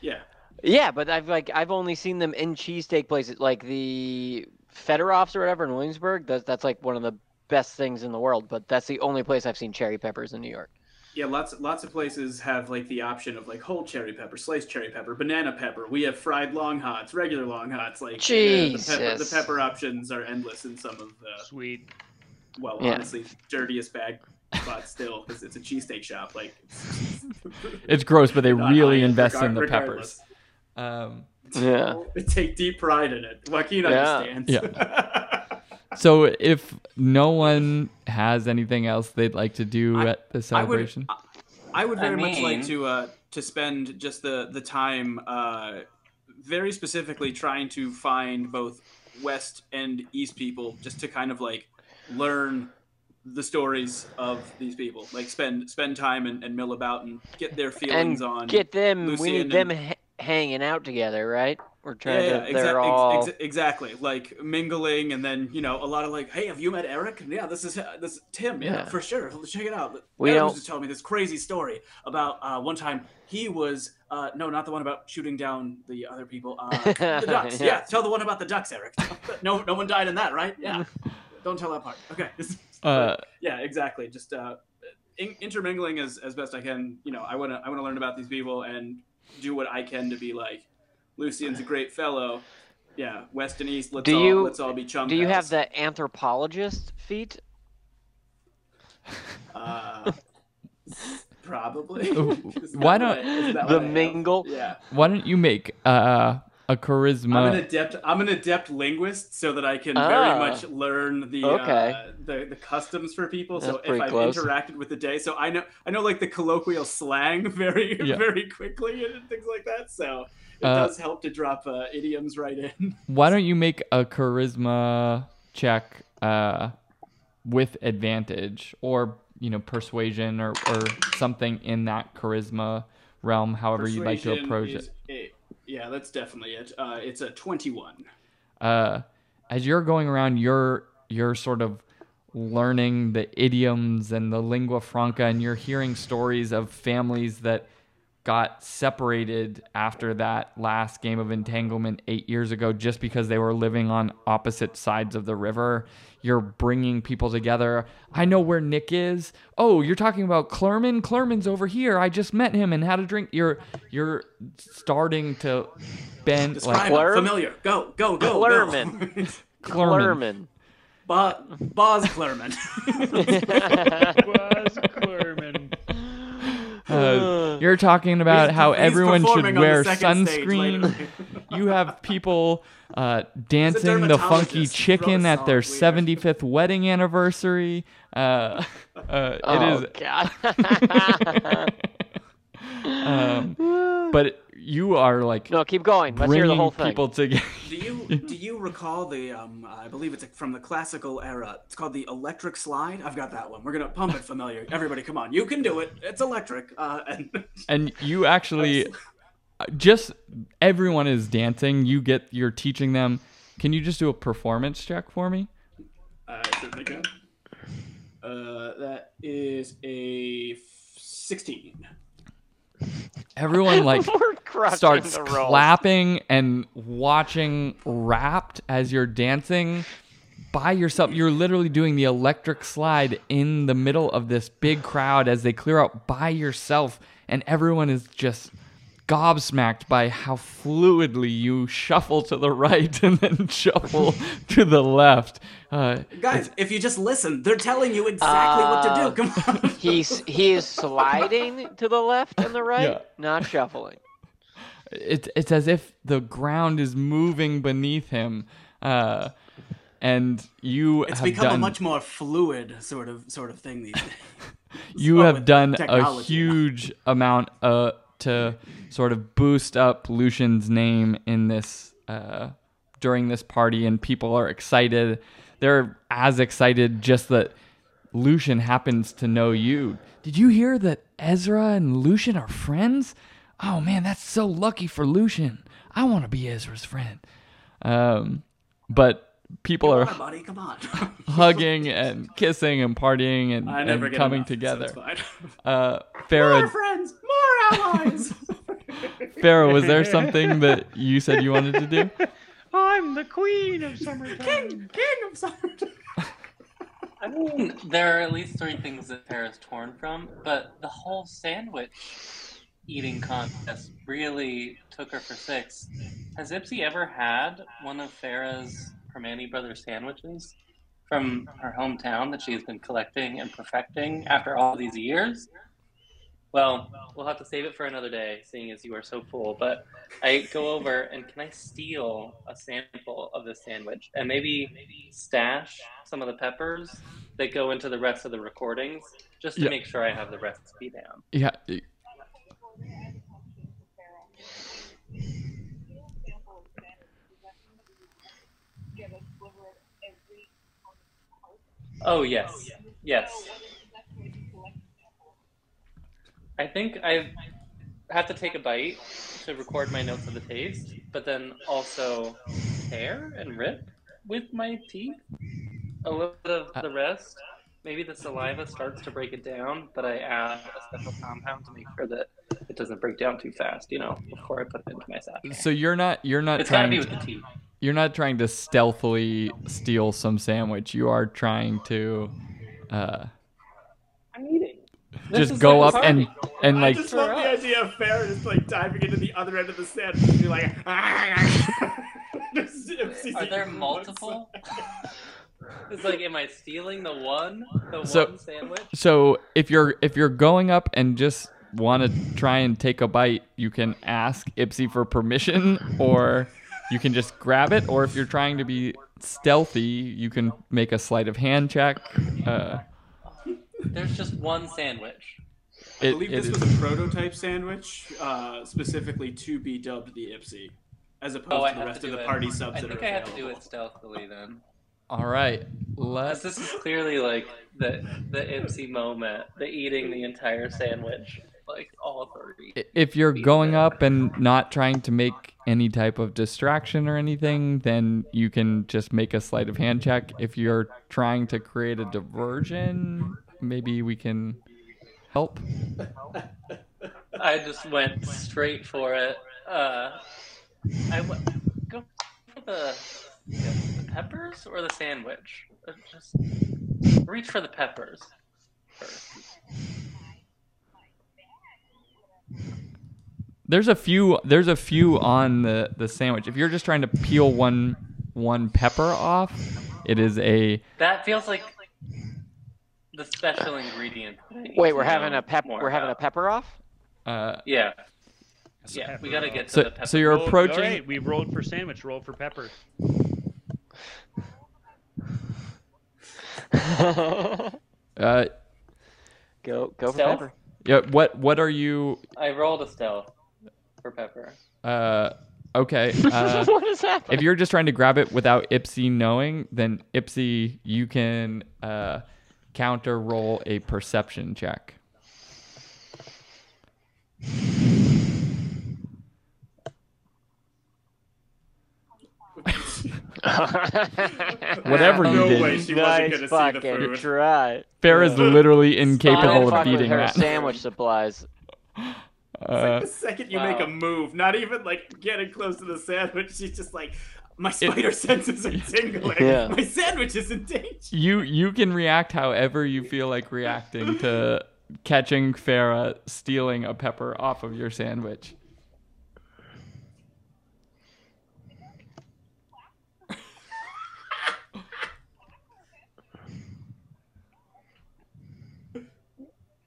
Yeah. Yeah, but I've like I've only seen them in cheesesteak places, like the Federoffs or whatever in Williamsburg. That's that's like one of the best things in the world. But that's the only place I've seen cherry peppers in New York. Yeah, lots lots of places have like the option of like whole cherry pepper, sliced cherry pepper, banana pepper. We have fried long hots, regular long hots. Like the- the, pepper, the pepper options are endless in some of the Sweet. well, Yeah. honestly, dirtiest bag spots still because it's a cheesesteak shop. Like It's gross, but they really invest in the regardless. peppers. Um, Yeah. They take deep pride in it. Joaquin Yeah. understands. so if no one has anything else they'd like to do I- at the I would, celebration, I- I would I very much like to uh, to spend just the the time uh, very specifically trying to find both West and East people, just to kind of like learn the stories of these people. Like spend spend time and, and mill about and get their feelings And on. get them. we need them and- ha- hanging out together, right? We're trying yeah, to. exa- They're ex- all. ex- exactly. Like mingling, and then you know a lot of like, hey, have you met Eric? Yeah, this is uh, this is Tim. Yeah, Yeah. for sure. Check it out. We Eric don't- was just telling me this crazy story about uh, one time he was uh, no, not the one about shooting down the other people. Uh, the ducks. Yeah. yeah. tell the one about the ducks, Eric. no, no one died in that, right? Yeah. Don't tell that part. Okay. uh, yeah, exactly. Just uh, intermingling as, as best I can. You know, I wanna I wanna learn about these people and do what I can to be like, Lucian's a great fellow. Yeah, west and east. Let's Do all you- let's all be chum Do you have the anthropologist feat? Uh, probably. Is that why don't- The what I have? mingle? Yeah. Why don't you make uh, a charisma? I'm an adept. I'm an adept linguist, so that I can Ah. very much learn the Okay. uh, the the customs for people. so if I've close. interacted with the day, so I know I know like the colloquial slang very Yeah. very quickly and things like that. So it Uh, does help to drop uh, idioms right in. Why don't you make a charisma check uh, with advantage, or you know, persuasion, or, or something in that charisma realm? However, you'd like to approach is it. a- yeah, that's definitely it. Uh, it's a twenty-one. Uh, as you're going around, you're you're sort of learning the idioms and the lingua franca, and you're hearing stories of families that got separated after that last game of entanglement eight years ago just because they were living on opposite sides of the river. You're bringing people together. I know where Nick is. Oh, you're talking about Clerman? Clerman's over here. I just met him and had a drink. You're you're starting to bend Describe like it. Clerm? familiar. Go go go. Clerman. Go. Clerman. Bo- Boz Clerman. Was Clerman. Uh, you're talking about He's- how he's everyone should performing on the wear sunscreen. you have people uh, dancing the funky chicken at their song, 75th wedding anniversary. Uh, uh, oh, it is, God. um, but you are like no, keep going. Let's hear the whole thing. people together. Do you do you recall the um I believe it's from the classical era. It's called the electric slide. I've got that one. We're gonna pump it familiar. Everybody, come on, you can do it. It's electric. Uh, and and you actually just everyone is dancing. You get you're teaching them. Can you just do a performance check for me? I certainly can. Uh, that is a sixteen. Everyone like starts clapping and watching rapt as you're dancing by yourself. You're literally doing the electric slide in the middle of this big crowd as they clear out by yourself, and everyone is just gobsmacked by how fluidly you shuffle to the right and then shuffle to the left. Uh, Guys, if you just listen, they're telling you exactly what to Uh, do. Come on. He's he is sliding to the left and the right, Yeah. not shuffling. it's it's as if the ground is moving beneath him, uh, and you It's have become done a much more fluid sort of sort of thing these days. you well have with done a huge amount uh, to sort of boost up Lucian's name in this uh, during this party, and people are excited. They're as excited just that Lucian happens to know you. Did you hear that Ezra and Lucian are friends? Oh man, that's so lucky for Lucian. I want to be Ezra's friend. Um, but people Come are on, buddy, come on. hugging and kissing and partying and, I never and coming enough, together. it's fine. Uh, More friends, more allies. Farah, was there something that you said you wanted to do? I'm the queen of summertime. King, king of summertime. I mean, there are at least three things that Farrah's torn from, but the whole sandwich eating contest really took her for six. Has Ipsy ever had one of Farrah's Hermione Brothers sandwiches from her hometown that she's been collecting and perfecting after all these years? Well, we'll have to save it for another day, seeing as you are so full. But I go over and can I steal a sample of this sandwich and maybe stash some of the peppers that go into the rest of the recordings just to Yeah. make sure I have the recipe down. Yeah. Oh yes, yes. I think I have to take a bite to record my notes of the taste, but then also tear and rip with my teeth a little bit of the rest. Maybe the saliva starts to break it down, but I add a special compound to make sure that it doesn't break down too fast. You know, before I put it into my sachet. So you're not you're not It's gotta trying be with to, the teeth. You're not trying to stealthily steal some sandwich. You are trying to uh, I'm eating. This just go like up a and party. and I like just love the idea of Farrah just like diving into the other end of the sand and be like. are there multiple? It's like, am I stealing the one, the So- one sandwich? So if you're if you're going up and just want to try and take a bite, you can ask Ipsy for permission, or you can just grab it. Or if you're trying to be stealthy, you can make a sleight of hand check. Uh, There's just one sandwich. I it, believe it this is- was a prototype sandwich, uh, specifically to be dubbed the Ipsy, as opposed Oh, to the rest to of do the it. party subs I that think are I have to do it stealthily then. all right. 'Cause Let's. this is clearly like the the Ipsy moment, the eating the entire sandwich, like all. I- If you're going up and not trying to make any type of distraction or anything, then you can just make a sleight of hand check. If you're trying to create a diversion, maybe we can help. I just went straight for it. Uh, I w- go for the, the peppers or the sandwich. Uh, Just reach for the peppers first. There's a few. There's a few on the the sandwich. If you're just trying to peel one one pepper off, it is a That feels like the special ingredient. that I need Wait, we're having a pep. We're having a pepper off. uh, Yeah. Yeah, we gotta get to so the pepper. so you're Rolled- approaching. All right, we rolled for sandwich. Roll for pepper. Uh, go go for Stealth? pepper. yeah. What what are you? I rolled a stealth for pepper. Uh, okay. Uh, what is happening? if you're just trying to grab it without Ipsy knowing, then Ipsy, you can uh, counter roll a perception check. Whatever you no did. way she wasn't nice gonna see the fucking food. try. Farah's literally incapable Don't of fuck with beating her that. sandwich supplies. Uh, the second you Wow. make a move, not even like getting close to the sandwich, she's just like, my spider senses are tingling. Yeah. My sandwich is in danger. you you can react however you feel like reacting to catching Farah stealing a pepper off of your sandwich.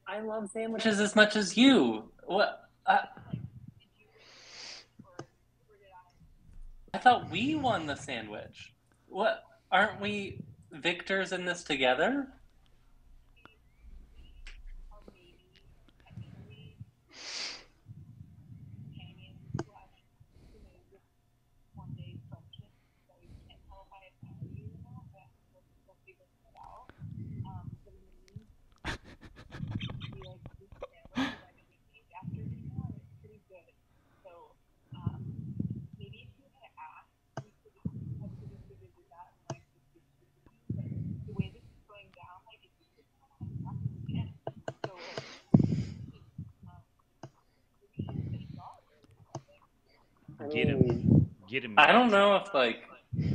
I love sandwiches as much as you. What? I, I thought we won the sandwich. What? Aren't we victors in this together? Get him. Mm. Get him. I don't know if like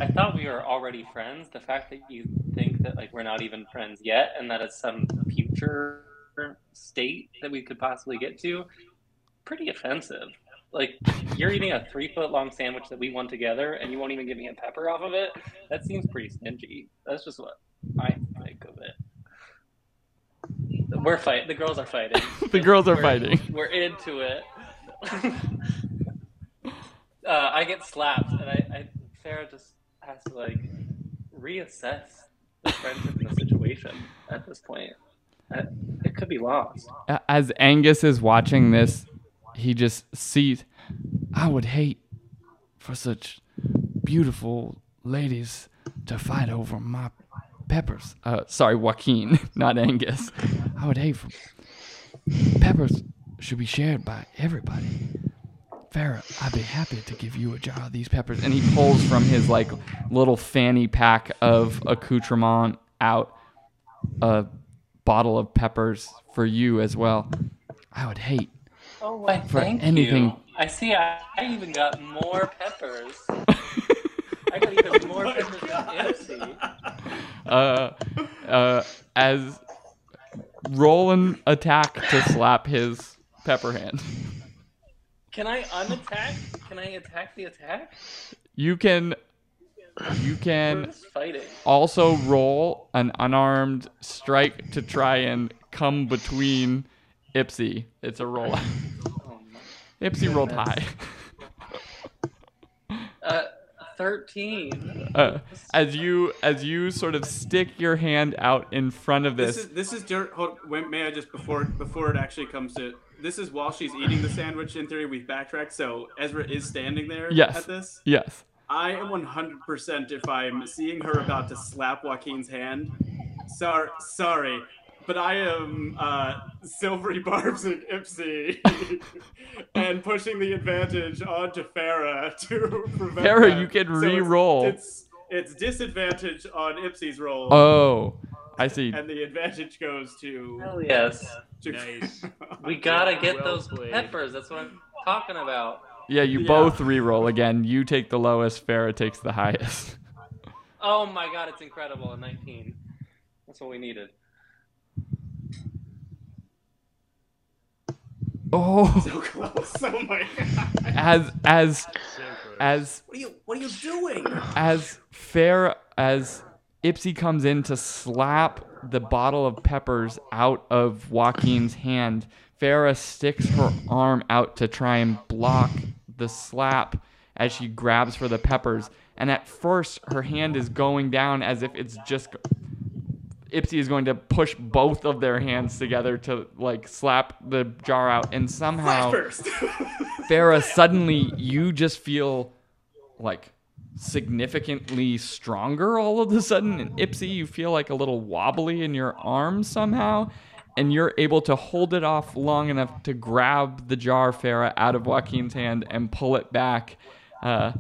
I thought we were already friends. The fact that you think that like we're not even friends yet, and that it's some future state that we could possibly get to, pretty offensive. Like you're eating a three foot long sandwich that we won together, and you won't even give me a pepper off of it. That seems pretty stingy. That's just what I think of it. We're fighting. The girls are fighting. The girls are We're- fighting. We're into it. uh, I get slapped, and I, I Farah just has to like reassess the friendship and the situation at this point. Uh, It could be lost. As Angus is watching this, he just sees. I would hate for such beautiful ladies to fight over my peppers. Uh, sorry, Joaquin, not Angus. I would hate for peppers should be shared by everybody. Farah, I'd be happy to give you a jar of these peppers. And he pulls from his like little fanny pack of accoutrement out a bottle of peppers for you as well. I would hate. Oh, why? For Thank anything- you. I see. I, I even got more peppers. I got even more peppers than Ipsy. uh, uh, as Roland an attack to slap his pepper hand. Can I unattack? Can I attack the attack? You can you can fighting. also roll an unarmed strike to try and come between Ipsy. It's a roll. Oh my. Ipsy rolled high. Uh, thirteen. Uh, as you as you sort of stick your hand out in front of This this, is this is dirt. Hold, may I just before before it actually comes to this is while she's eating the sandwich. In theory, we've backtracked. So Ezra is standing there Yes. at this. yes. I am 100% if I'm seeing her about to slap Joaquin's hand. Sorry, sorry, but I am uh, Silvery Barbs and Ipsy, and pushing the advantage onto Farah to prevent. Farah, you can So it's- re-roll. It's, it's disadvantage on Ipsy's roll, Oh, I see. and the advantage goes to. Hell yes. to Nice. We gotta get Well those played. peppers. That's what I'm talking about. Yeah, you Yeah. both re-roll again. You take the lowest. Farah takes the highest. Oh my god, it's incredible. A 19. That's what we needed. Oh, so close. Oh my god. as as So as What are you? What are you doing? as fair as Ipsy comes in to slap the bottle of peppers out of Joaquin's hand, Farah sticks her arm out to try and block the slap as she grabs for the peppers. And at first, her hand is going down as if it's just. Ipsy is going to push both of their hands together to like slap the jar out, and somehow. Farah, suddenly you just feel like significantly stronger all of a sudden. And Ipsy, you feel like a little wobbly in your arm somehow. And you're able to hold it off long enough to grab the jar, Farah, out of Joaquin's hand and pull it back. Uh,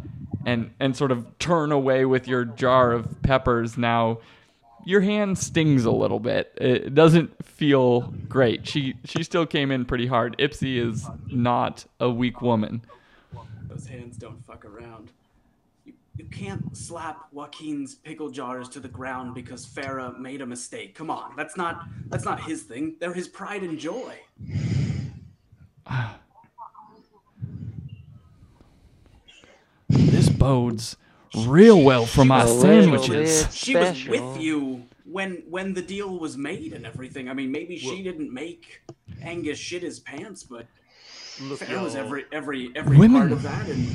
and, and sort of turn away with your jar of peppers. Now, your hand stings a little bit. It doesn't feel great. She she still came in pretty hard. Ipsy is not a weak woman. Those hands don't fuck around. You, you can't slap Joaquin's pickle jars to the ground because Farah made a mistake. Come on, that's not that's not his thing. They're his pride and joy. This bodes real well for my sandwiches. She was with you when when the deal was made and everything. I mean, maybe she didn't make Angus shit his pants, but Look, Farah was every every every Women- part of that, and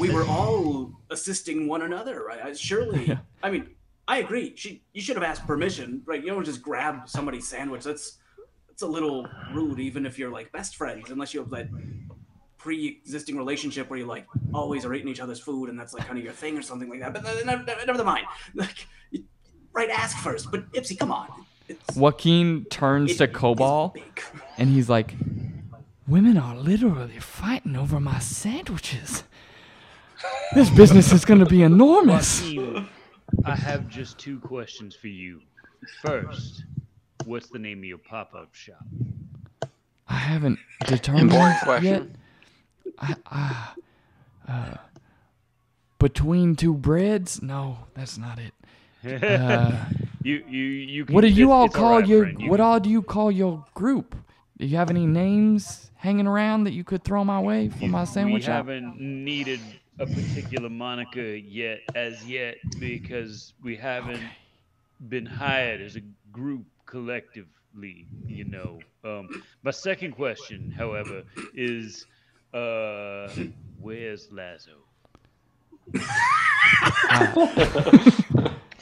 we were all assisting one another. Right? I- Surely, I mean, I agree. She you should have asked permission, right? You don't just grab somebody's sandwich. That's that's a little rude, even if you're like best friends, unless you have that pre-existing relationship where you like always are eating each other's food, and that's like kind of your thing or something like that. But uh, never, never, mind. Like, right? Ask first. But Ipsy, come on. It's, Joaquin turns it to is Cobalt and he's like, Women are literally fighting over my sandwiches. This business is going to be enormous. Joaquin, I have just two questions for you. First, what's the name of your pop-up shop? I haven't determined Important yet. question. I, I, uh, between two breads? No, that's not it. Uh, you, you, you. Can, what do you it's- all it's call right, your? friend. You What can- all do you call your group? Do you have any names hanging around that you could throw my way for my sandwich We shop? haven't needed a particular moniker yet, as yet, because we haven't been hired as a group collectively. You know. Um, my second question, however, is, uh, where's Lazo?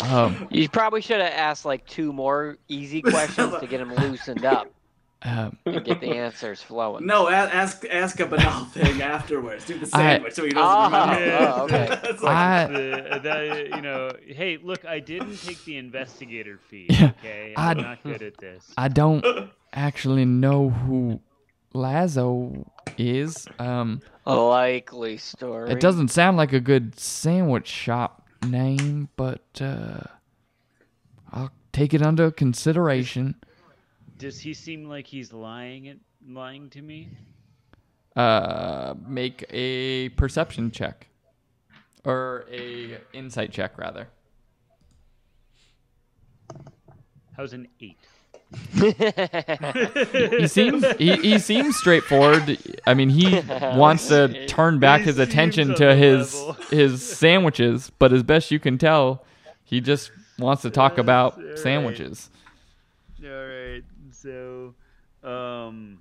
Um, You probably should have asked like two more easy questions to get him loosened up And get the answers flowing. No, ask ask a banal thing afterwards. Do the I- sandwich so he doesn't Ah, remember. oh, okay. It's like, I, the, the, you know, hey, look, I didn't take the investigator fee. Yeah, Okay, I'm I- not good at this. I don't actually know who Lazo is. Um, A likely story. it doesn't sound like a good sandwich shop name, but uh, I'll take it under consideration. Does he seem like he's lying it, lying to me? uh, make a perception check, or a insight check rather. How's an eight? he seems he, he seems straightforward. I mean, he wants to turn back his attention to his his sandwiches, but as best you can tell, he just wants to talk about alright. sandwiches. All right. So, um,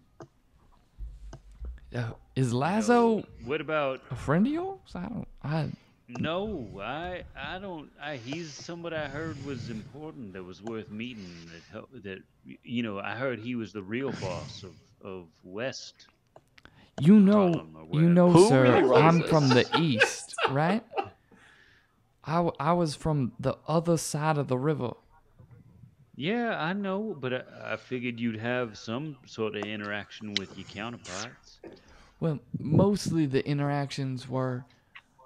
Uh, is Lazo what about a friend of yours? I don't. I No, I I don't. I he's somebody I heard was important that was worth meeting. That help, that you know I heard he was the real boss of of West. You know, you know, Who sir. really I'm this? from the east, right? I, I was from the other side of the river. Yeah, I know, but I, I figured you'd have some sort of interaction with your counterparts. Well, mostly the interactions were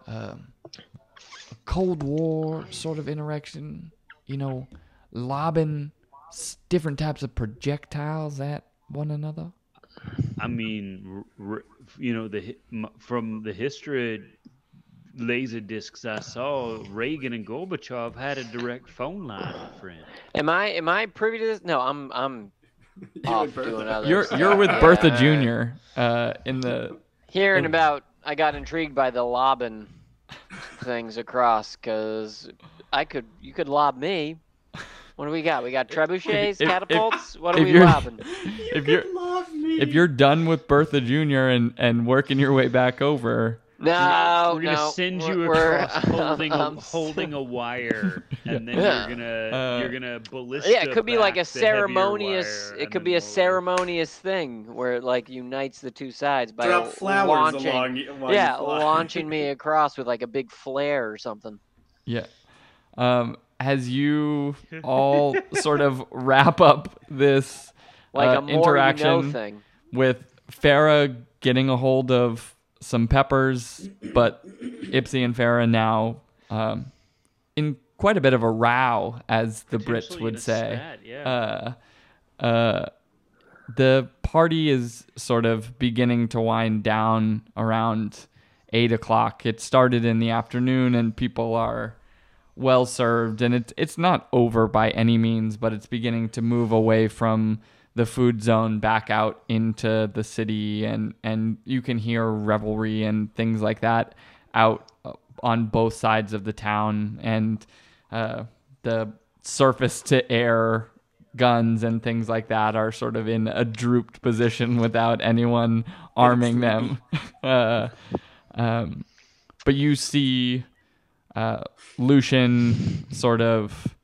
um, a Cold War sort of interaction. You know, lobbing s- different types of projectiles at one another. I mean, r- r- you know, the hi- m- from the history laser discs I saw, Reagan and Gorbachev had a direct phone line, my friend. Am I am I privy to this? No, I'm I'm off doing other. You're stuff. you're with Bertha Yeah. Junior. Uh, in the Hearing about, I got intrigued by the lobbing things across because I could you could lob me. What do we got? We got trebuchets, if- catapults. what are if we you're- lobbing? if you're if you're done with Bertha Junior and and working your way back over, No, We're gonna no, send we're- you we're- across holding a, I'm- holding a wire, and then Yeah. you're gonna Uh, you're gonna ballista. Yeah, it could be like a back the heavier ceremonious. wire, It could be a we'll- ceremonious thing where it like unites the two sides by Drop flowers launching. along y- while yeah, launching me across with like a big flare or something. yeah. Um, as you all sort of wrap up this Like uh, a more you interaction know thing. with Farah getting a hold of some peppers, but Ipsy and Farah now um, in quite a bit of a row, as the Brits would say. spat, yeah. Uh, uh, the party is sort of beginning to wind down around eight o'clock. It started in the afternoon, and people are well served, and it's it's not over by any means, but it's beginning to move away from the food zone back out into the city, and and you can hear revelry and things like that out uh, on both sides of the town, and uh, the surface to air guns and things like that are sort of in a drooped position without anyone arming them. uh, um, but you see uh, Lucian sort of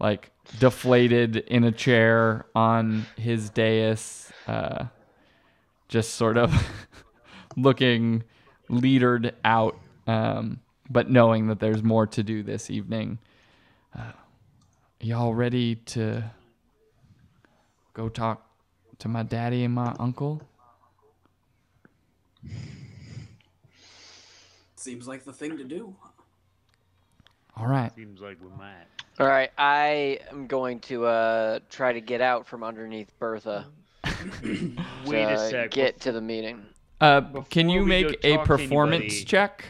like deflated in a chair on his dais, uh, just sort of looking leadered out, um, but knowing that there's more to do this evening. Uh, y'all ready to go talk to my daddy and my uncle? Seems like the thing to do. All right. Seems like we might. All right, I am going to uh try to get out from underneath Bertha. Wait to a sec. Get to the meeting. Uh, can you we make go a talk to performance anybody- check?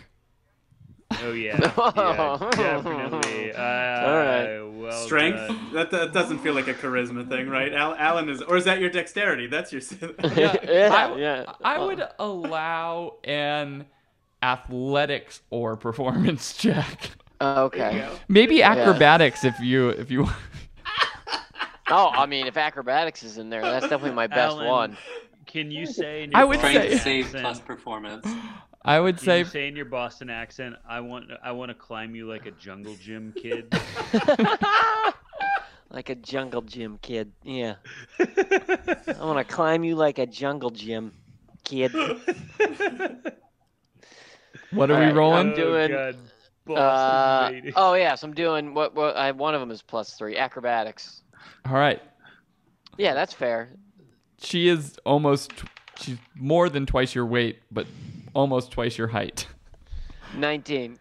Oh yeah, yeah definitely. Uh, right. Well Strength? done. That, that doesn't feel like a charisma thing, right? Al- Alan is, or is that your dexterity? That's your. yeah, I, yeah. I would allow an athletics or performance check. Okay. Maybe acrobatics if you if you. Oh, I mean, if acrobatics is in there, that's definitely my best Alan, one. Can you say? In I your would Boston Strength say- save accent- plus performance. I would Can say you say in your Boston accent, I want, I want to climb you like a jungle gym kid. like a jungle gym kid. Yeah. I want to climb you like a jungle gym kid. what are we Alright, rolling? I'm doing- oh, God, Boston Uh, lady. oh yes, I'm doing what? What? I, one of them is plus three acrobatics. All right. Yeah, that's fair. She is almost she's more than twice your weight, but almost twice your height. Nineteen.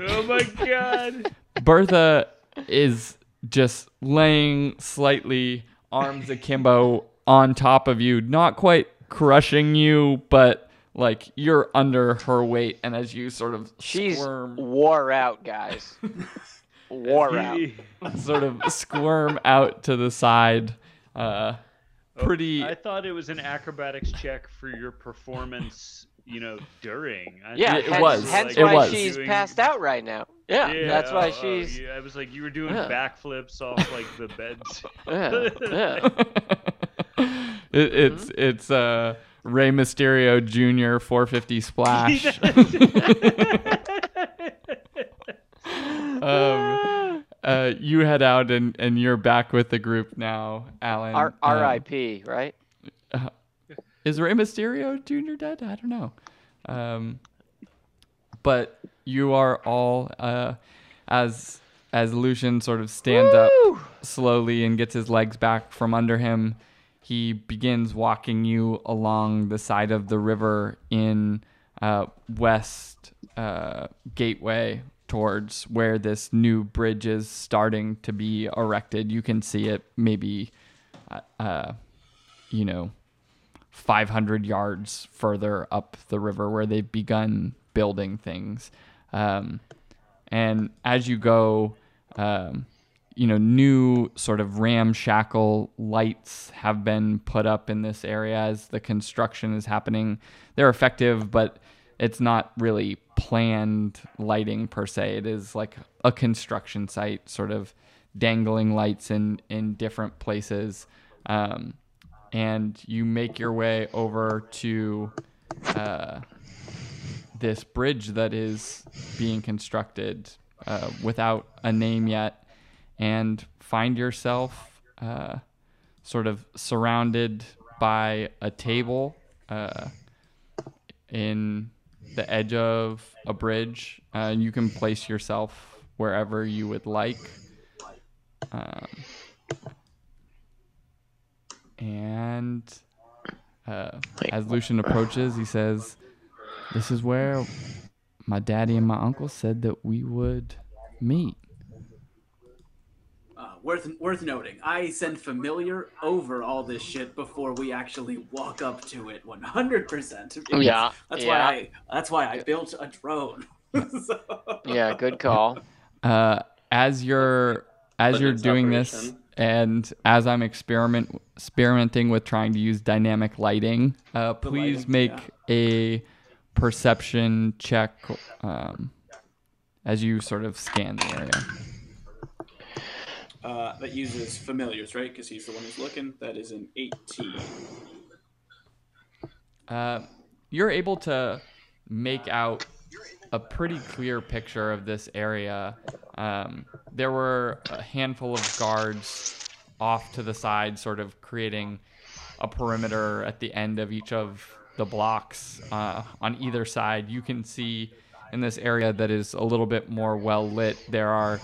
Oh my god. Bertha is just laying slightly arms akimbo on top of you, not quite crushing you, but like you're under her weight, and as you sort of She's squirm, wore out, guys. wore out. sort of squirm out to the side, Uh, Oh, pretty. I thought it was an acrobatics check for your performance. You know, during. I Yeah, thought It was. hence It why was. she's doing- passed out right now. Yeah, Yeah, that's why oh, she's. yeah, I was like, you were doing Yeah. backflips off like the beds. Yeah, yeah. it, it's it's uh Rey Mysterio Jr. 450 splash. um, uh, you head out and and you're back with the group now, Alan. R- Um, R.I.P. Right? is Rey Mysterio Jr. dead? I don't know. Um, but you are all uh, as as Lucian sort of stands up slowly and gets his legs back from under him. He begins walking you along the side of the river in uh, West uh, Gateway towards where this new bridge is starting to be erected. You can see it maybe, uh, uh, you know, 500 yards further up the river where they've begun building things. Um, and as you go, um, you know, new sort of ramshackle lights have been put up in this area as the construction is happening. They're effective, but it's not really planned lighting per se. It is like a construction site, sort of dangling lights in in different places. Um, and you make your way over to uh, this bridge that is being constructed uh, without a name yet, and find yourself uh, sort of surrounded by a table uh, in the edge of a bridge. Uh, you can place yourself wherever you would like. Um, and uh, as Lucian approaches, he says, This is where my daddy and my uncle said that we would meet. Worth worth noting, I send familiar over all this shit before we actually walk up to it 100%. Yeah, That's yeah. why I that's why I built a drone. So- Yeah, good call. Uh, as you're as But you're it's doing this, and as I'm experiment experimenting with trying to use dynamic lighting, uh, please lighting, make yeah. a perception check um, as you sort of scan the area. Uh, that uses familiars, right? Because he's the one who's looking. That is an 18. Uh, you're able to make out a pretty clear picture of this area. Um, there were a handful of guards off to the side, sort of creating a perimeter at the end of each of the blocks uh, on either side. You can see in this area that is a little bit more well lit, there are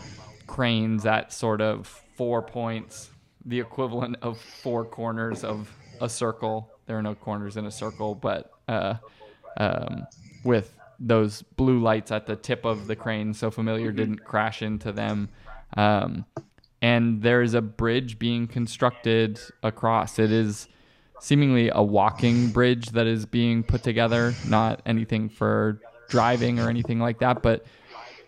cranes at sort of four points, the equivalent of four corners of a circle. There are no corners in a circle, but uh, um, with those blue lights at the tip of the crane, so familiar didn't crash into them. Um, and there is a bridge being constructed across. It is seemingly a walking bridge that is being put together, not anything for driving or anything like that, but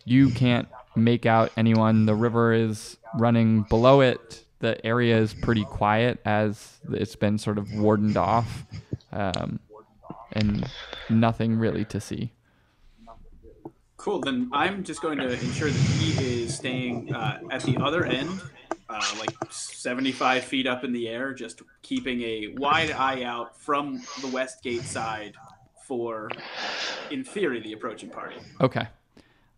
you can't make out anyone. The river is running below it. The area is pretty quiet as it's been sort of wardened off, um, and nothing really to see. Cool. Then I'm just going to ensure that he is staying uh, at the other end, uh, like 75 feet up in the air, just keeping a wide eye out from the west gate side for, in theory, the approaching party. Okay.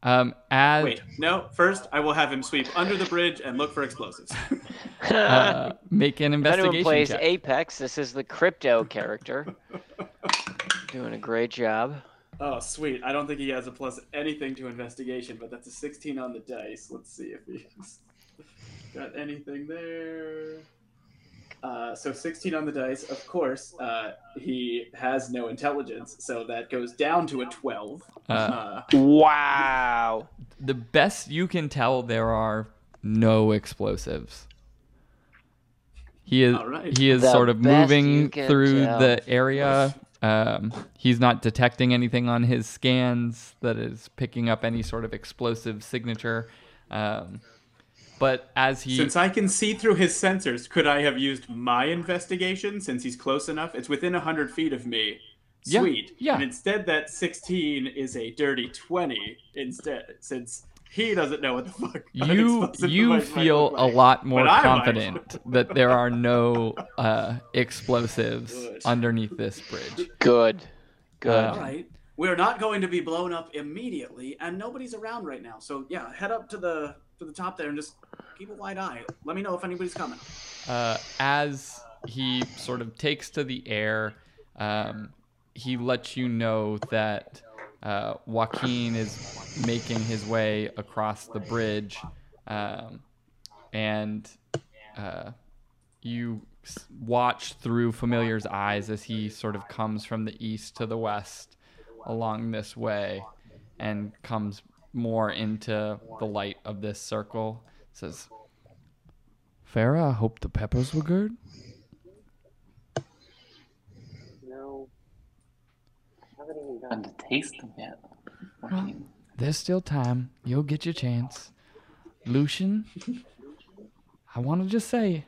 Um, as Wait, no. First, I will have him sweep under the bridge and look for explosives. uh, make an If anyone investigation plays check. Apex, this is the crypto character. Doing a great job. oh, sweet. I don't think he has a plus anything to investigation, but that's a 16 on the dice. Let's see if he's got anything there. Uh, so 16 on the dice. Of course, uh, he has no intelligence, so that goes down to a 12. Uh, Uh, Wow. the best you can tell, there are no explosives. He is All right. he is The sort of moving through tell. the area. Um, he's not detecting anything on his scans that is picking up any sort of explosive signature. Um, but as he Since I can see through his sensors, could I have used my investigation since he's close enough? It's within 100 feet of me. Yeah, Sweet. yeah. And instead, that 16 is a dirty 20 instead, since he doesn't know what the fuck. you you might feel look a lot more But confident that there are no uh, explosives Good. underneath this bridge. Good. Good. Uh, All right. We're not going to be blown up immediately, and nobody's around right now. So yeah, head up to the to the top there and just keep a wide eye. Let me know if anybody's coming. uh, as he sort of takes to the air, um, he lets you know that uh, Joaquin is making his way across the bridge, um, and uh, you watch through Familiar's eyes as he sort of comes from the east to the west along this way and comes more into the light of this circle. Says, Farah, I hope the peppers were good. No. I haven't even gotten to taste them yet. Joaquin. There's still time. You'll get your chance. Lucian, I want to just say,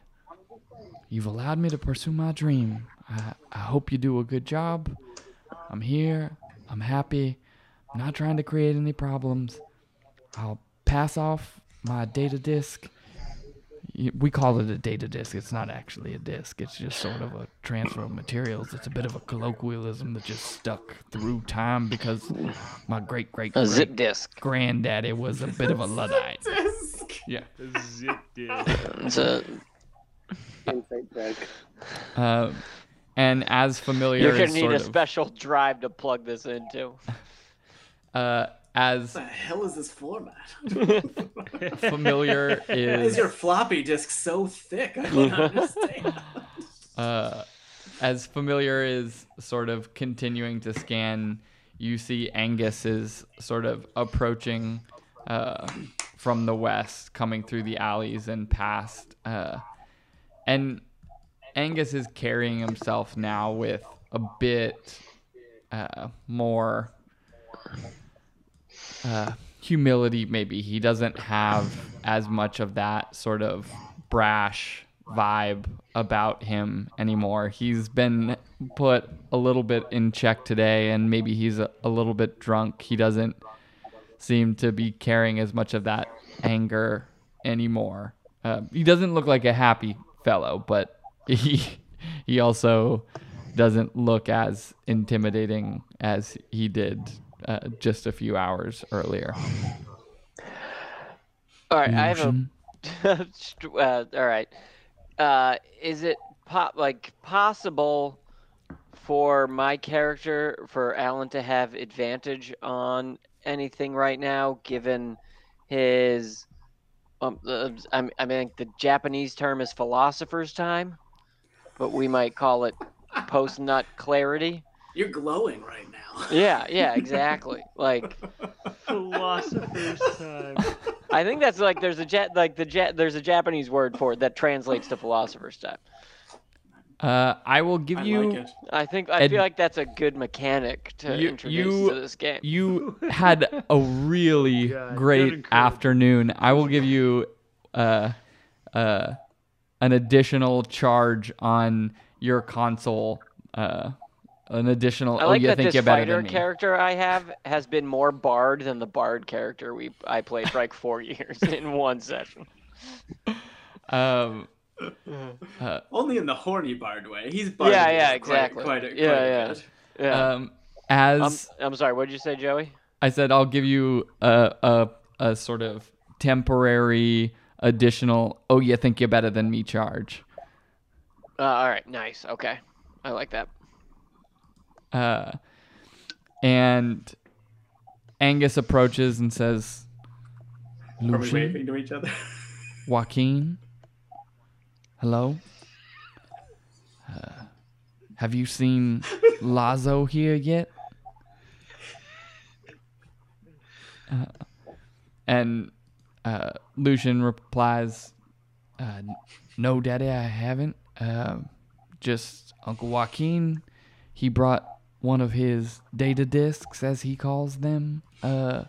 you've allowed me to pursue my dream. I, I hope you do a good job. I'm here. I'm happy. I'm not trying to create any problems. I'll pass off my data disk. We call it a data disk. It's not actually a disk. It's just sort of a transfer of materials. It's a bit of a colloquialism that just stuck through time because my great great A great zip disk. granddaddy was a bit of a luddite. Yeah. a Zip disk. It's a Um, and as familiar You're gonna is need sort a of, special drive to plug this into. uh, as What the hell is this format? familiar Why is is your floppy disk so thick? I don't understand. uh, as familiar is sort of continuing to scan, you see Angus is sort of approaching uh, from the west, coming through the alleys and past. Uh, and Angus is carrying himself now with a bit uh, more uh, humility, maybe. He doesn't have as much of that sort of brash vibe about him anymore. He's been put a little bit in check today, and maybe he's a, a little bit drunk. He doesn't seem to be carrying as much of that anger anymore. Uh, he doesn't look like a happy fellow, but he he also doesn't look as intimidating as he did uh, just a few hours earlier. All right, I have a. uh, all right, uh, is it po- like possible for my character for Alan to have advantage on anything right now, given his? Um, uh, I I mean, the Japanese term is philosopher's time, but we might call it post nut clarity. You're glowing right now. Yeah, yeah, exactly. Like. Philosopher's time. I think that's like there's a jet like the jet there's a Japanese word for it that translates to philosopher's time. Uh, I will give I you. like it. I think I Ed- feel like that's a good mechanic to You- introduce you- to this game. You had a really God, don't great afternoon. I will give you uh, uh, an additional charge on your console. Uh, an additional. I oh, like you that think this fighter character I have has been more bard than the bard character we I played for like four years in one session. Um, Only in the horny bard way. He's Yeah, yeah, it quite- exactly. Quite, a, Yeah, quite a yeah. bit. Yeah. um, as I'm, I'm sorry. What did you say, Joey? I said I'll give you a, a a sort of temporary additional. Oh, you think you're better than me? Charge. Uh, all right. Nice. Okay. I like that. Uh, and Angus approaches and says, Are we "Lucian, waving to each other? Joaquin, hello. Uh, have you seen Lazo here yet? and uh, Lucian replies, Uh, no, Daddy, I haven't. Uh, just Uncle Joaquin. He brought one of his data disks, as he calls them, uh,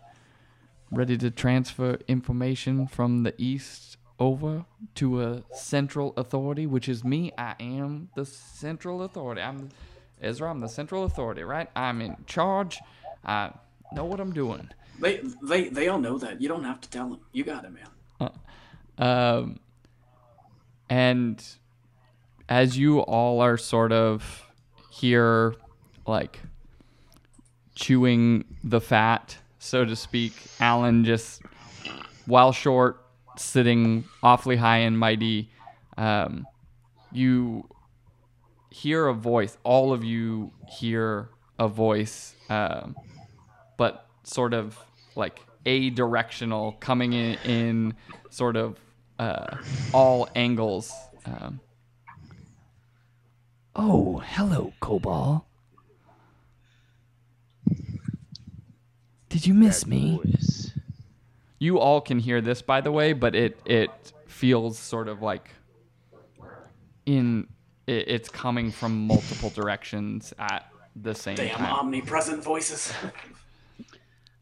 ready to transfer information from the east over to a central authority, which is me. I am the central authority. I'm Ezra. I'm the central authority, right? I'm in charge. I know what I'm doing. They they they all know that. You don't have to tell them. You got it, man. Um, and as you all are sort of here, like chewing the fat, so to speak, Alan just, while short, sitting awfully high and mighty, um, you hear a voice. All of you hear a voice, um, but sort of like a directional, coming in, in sort of uh, all angles. Um, Oh, hello, Cobalt. Did you miss me? voice. you all can hear this, by the way, but it it feels sort of like in it, it's coming from multiple directions at the same Damn time. omnipresent voices.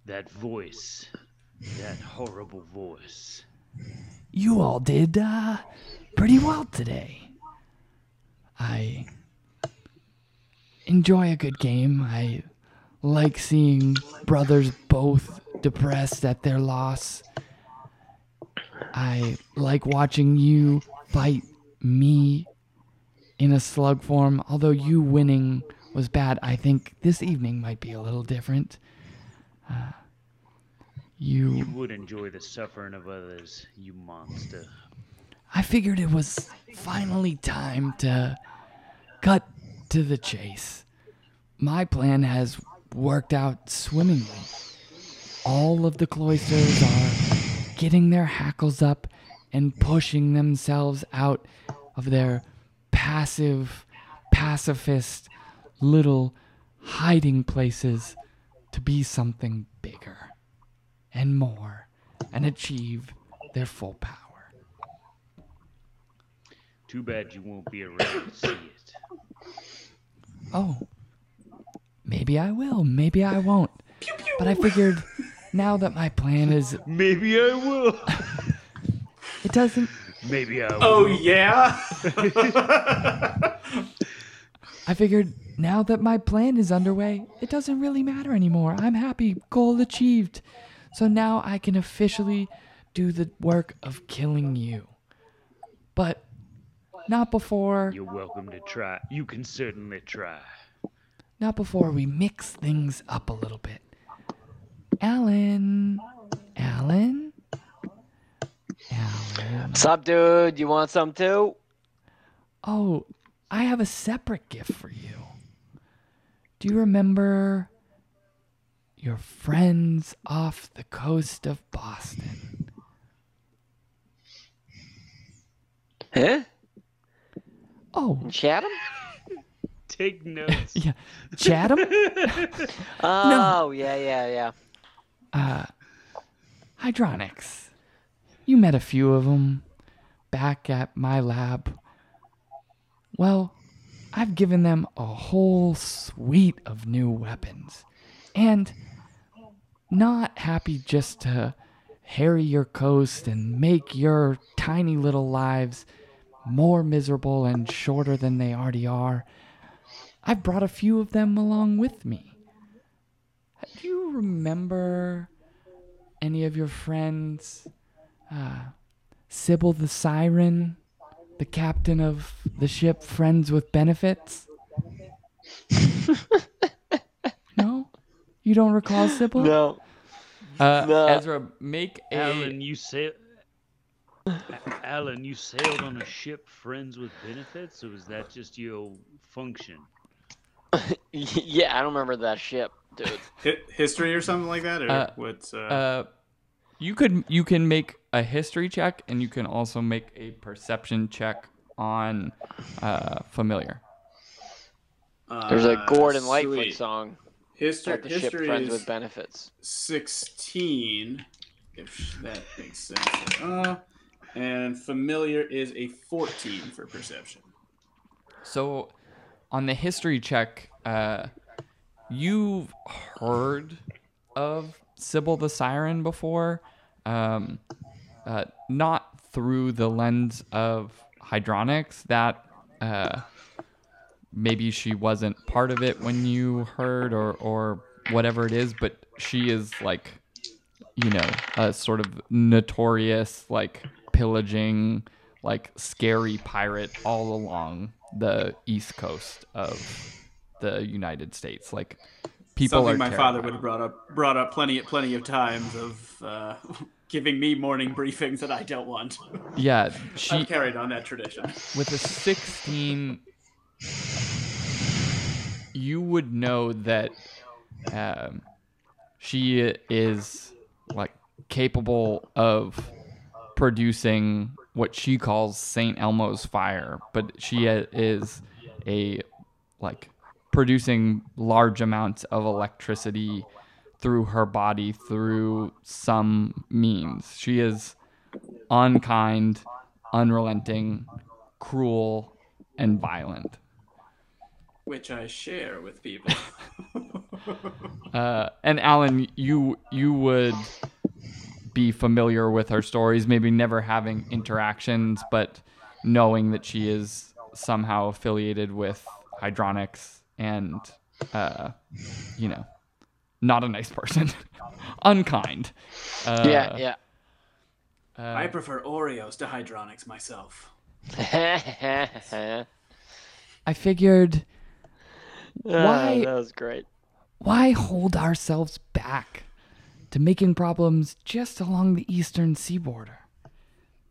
That voice. That horrible voice. You all did uh, pretty well today. I enjoy a good game. I like seeing brothers both depressed at their loss. I like watching you fight me in a slug form. Although you winning was bad, I think this evening might be a little different. Uh, you You would enjoy the suffering of others, you monster. I figured it was finally time to cut to the chase. My plan has worked out swimmingly. All of the cloisters are getting their hackles up and pushing themselves out of their passive, pacifist little hiding places to be something bigger and more and achieve their full power. Too bad you won't be around to see it. Oh, maybe I will, maybe I won't. But I figured now that my plan is, Maybe I will. it doesn't, Maybe I oh, will. Oh yeah. I figured now that my plan is underway, it doesn't really matter anymore. I'm happy, goal achieved. So now I can officially do the work of killing you. But not before, You're welcome to try. You can certainly try. Not before we mix things up a little bit. Alan, Alan, Alan. Sup, dude? You want some too? Oh, I have a separate gift for you. Do you remember your friends off the coast of Boston? Huh? Oh, Chatham? Take notes. yeah. Chatham? Oh, yeah, yeah, yeah. Uh, hydronics. You met a few of them back at my lab. Well, I've given them a whole suite of new weapons. And not happy just to harry your coast and make your tiny little lives more miserable and shorter than they already are. I've brought a few of them along with me. Do you remember any of your friends? Uh, Sybil the Siren, the captain of the ship Friends with Benefits? no? You don't recall Sybil? No. Uh, No. Ezra, make a. Alan, you sail. Alan, you sailed on a ship, friends with benefits, or was that just your function? yeah, I don't remember that ship, dude. History or something like that, or Uh, what's? Uh, Uh, you could you can make a history check, and you can also make a perception check on uh, familiar. There's a uh, Gordon Lightfoot sweet. song. History, At the ship Friends is with Benefits. 16, if that makes sense. Uh, and familiar is a 14 for perception. So, on the history check, uh, you've heard of Sybil the Siren before, um, uh, not through the lens of hydronics that uh, maybe she wasn't part of it when you heard or or whatever it is, but she is like you know a sort of notorious like pillaging like scary pirate all along the east coast of the United States. Like people Something are my father would have brought up brought up plenty plenty of times of uh, giving me morning briefings that I don't want. Yeah, she I've carried on that tradition. with a 16 you would know that um, she is like capable of producing what she calls St. Elmo's fire, but she is a like producing large amounts of electricity through her body through some means. She is unkind, unrelenting, cruel, and violent. Which I share with people. Uh, and Alan, you you would be familiar with her stories, maybe never having interactions, but knowing that she is somehow affiliated with hydronics and, uh, you know, not a nice person, unkind. Uh, yeah, yeah. I prefer Oreos to hydronics myself. I figured, Why? that was great. Why hold ourselves back to making problems just along the eastern seaboard?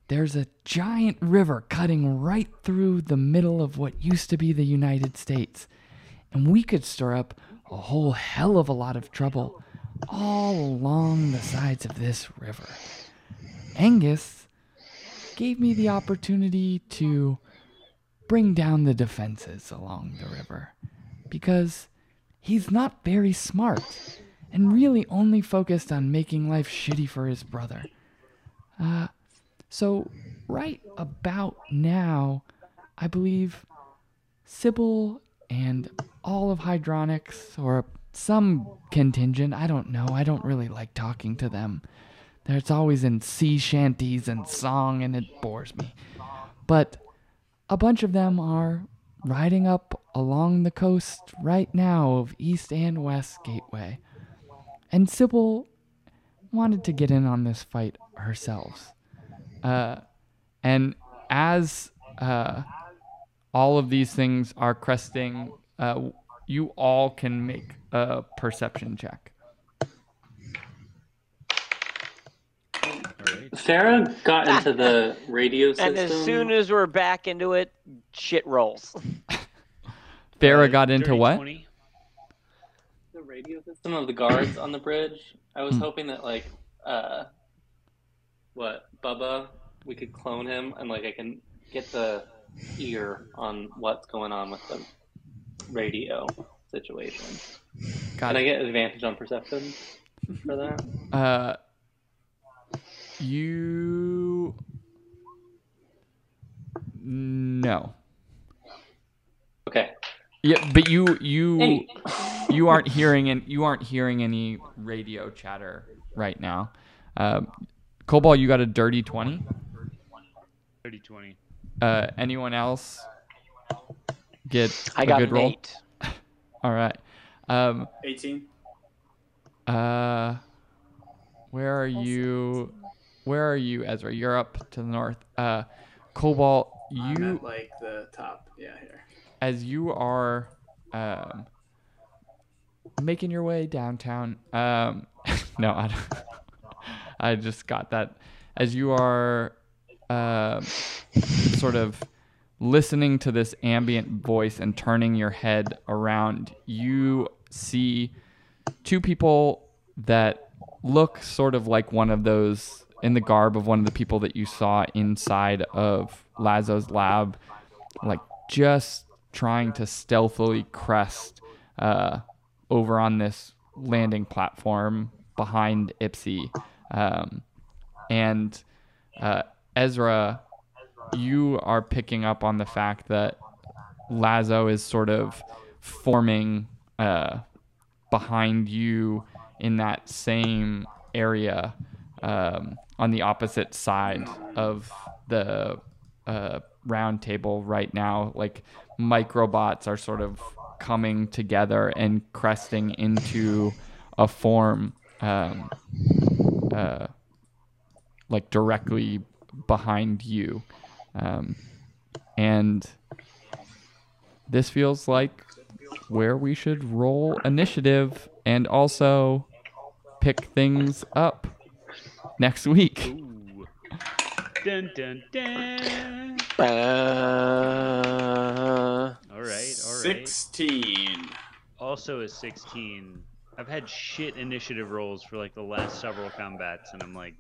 There's a giant river cutting right through the middle of what used to be the United States, and we could stir up a whole hell of a lot of trouble all along the sides of this river. Angus gave me the opportunity to bring down the defenses along the river because he's not very smart and really only focused on making life shitty for his brother. Uh, so, right about now, I believe Sybil and all of Hydronics, or some contingent, I don't know, I don't really like talking to them. There's always in sea shanties and song, and it bores me. But a bunch of them are riding up along the coast right now of East and West Gateway. And Sybil wanted to get in on this fight herself. Uh, and as uh, all of these things are cresting, uh, you all can make a perception check. Farah got into the radio system. And as soon as we're back into it, shit rolls. Farah got into Dirty what? 20. Radio system of the guards on the bridge, I was Hmm. hoping that like uh what, Bubba, we could clone him and like I can get the ear on what's going on with the radio situation. Got Can I get advantage on perception for that? Uh, you no. Okay. Yeah, but you you you aren't hearing and you aren't hearing any radio chatter right now. Um, Cobalt, you got a dirty twenty. 30 20. Uh, anyone else get I a got good an roll? eight. All right. Um, 18. uh, where are you? Where are you, Ezra? You're up to the north. Uh, Cobalt, you. I'm you at like the top. Yeah, here. As you are um, making your way downtown. Um, no, I, I just got that. As you are um sort of listening to this ambient voice and turning your head around, you see two people that look sort of like one of those in the garb of one of the people that you saw inside of Lazo's lab, like just trying to stealthily crest uh, over on this landing platform behind Ipsy. Um, and uh, Ezra, you are picking up on the fact that Lazo is sort of forming uh, behind you in that same area um, on the opposite side of the uh, round table right now. Like microbots are sort of coming together and cresting into a form, um, uh, like directly behind you, um, and this feels like where we should roll initiative and also pick things up next week. Dun dun dun. Uh, All right, all right. Sixteen. Also a 16. I've had shit initiative rolls for like the last several combats, and I'm like,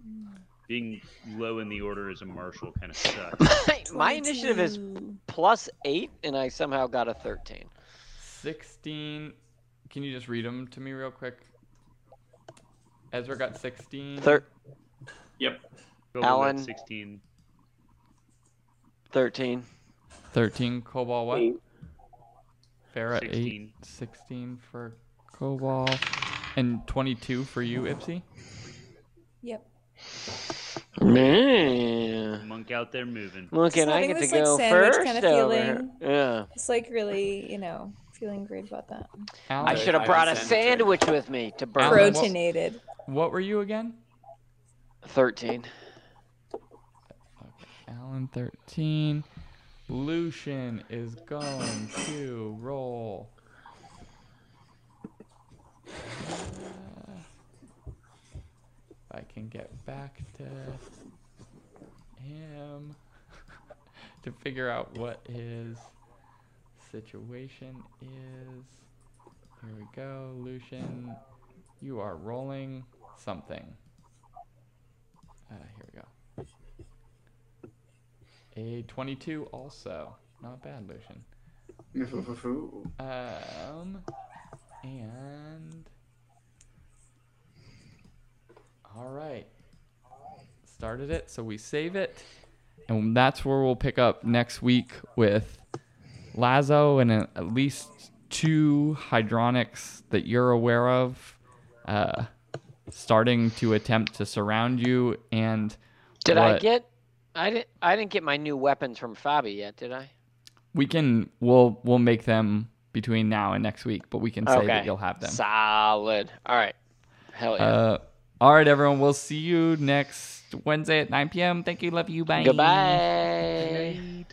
being low in the order as a marshal kind of sucks. my initiative is plus eight, and I somehow got a 13. 16. Can you just read them to me real quick? Ezra got 16. Thir- Yep. Alan. 16. 13. 13. Cobalt what? Eight. Farah 8. 16. 16 for Cobalt. And 22 for you, Ipsy? Yep. Man. Monk out there moving. Look, and I get to this, like, go sandwich first kinda over feeling. Yeah. It's like really, you know, feeling great about that. Alan, I should have brought a sandwich. sandwich with me to burn. Alan, what- Proteinated. what were you again? 13. Alan 13. Lucian is going to roll. If I can get back to him to figure out what his situation is. Here we go, Lucian. You are rolling something. Uh, here we go. A 22 also. Not bad, Lucian. Um, and. Alright. Started it, so we save it. And that's where we'll pick up next week with Lazo and a- at least two hydronics that you're aware of uh, starting to attempt to surround you and Did I get? I didn't. I didn't get my new weapons from Fabi yet, did I? we can we'll we'll make them between now and next week but we can say okay. that you'll have them Solid. All right. Hell yeah. uh, all right everyone we'll see you next wednesday at 9 p.m thank you love you bye Goodbye.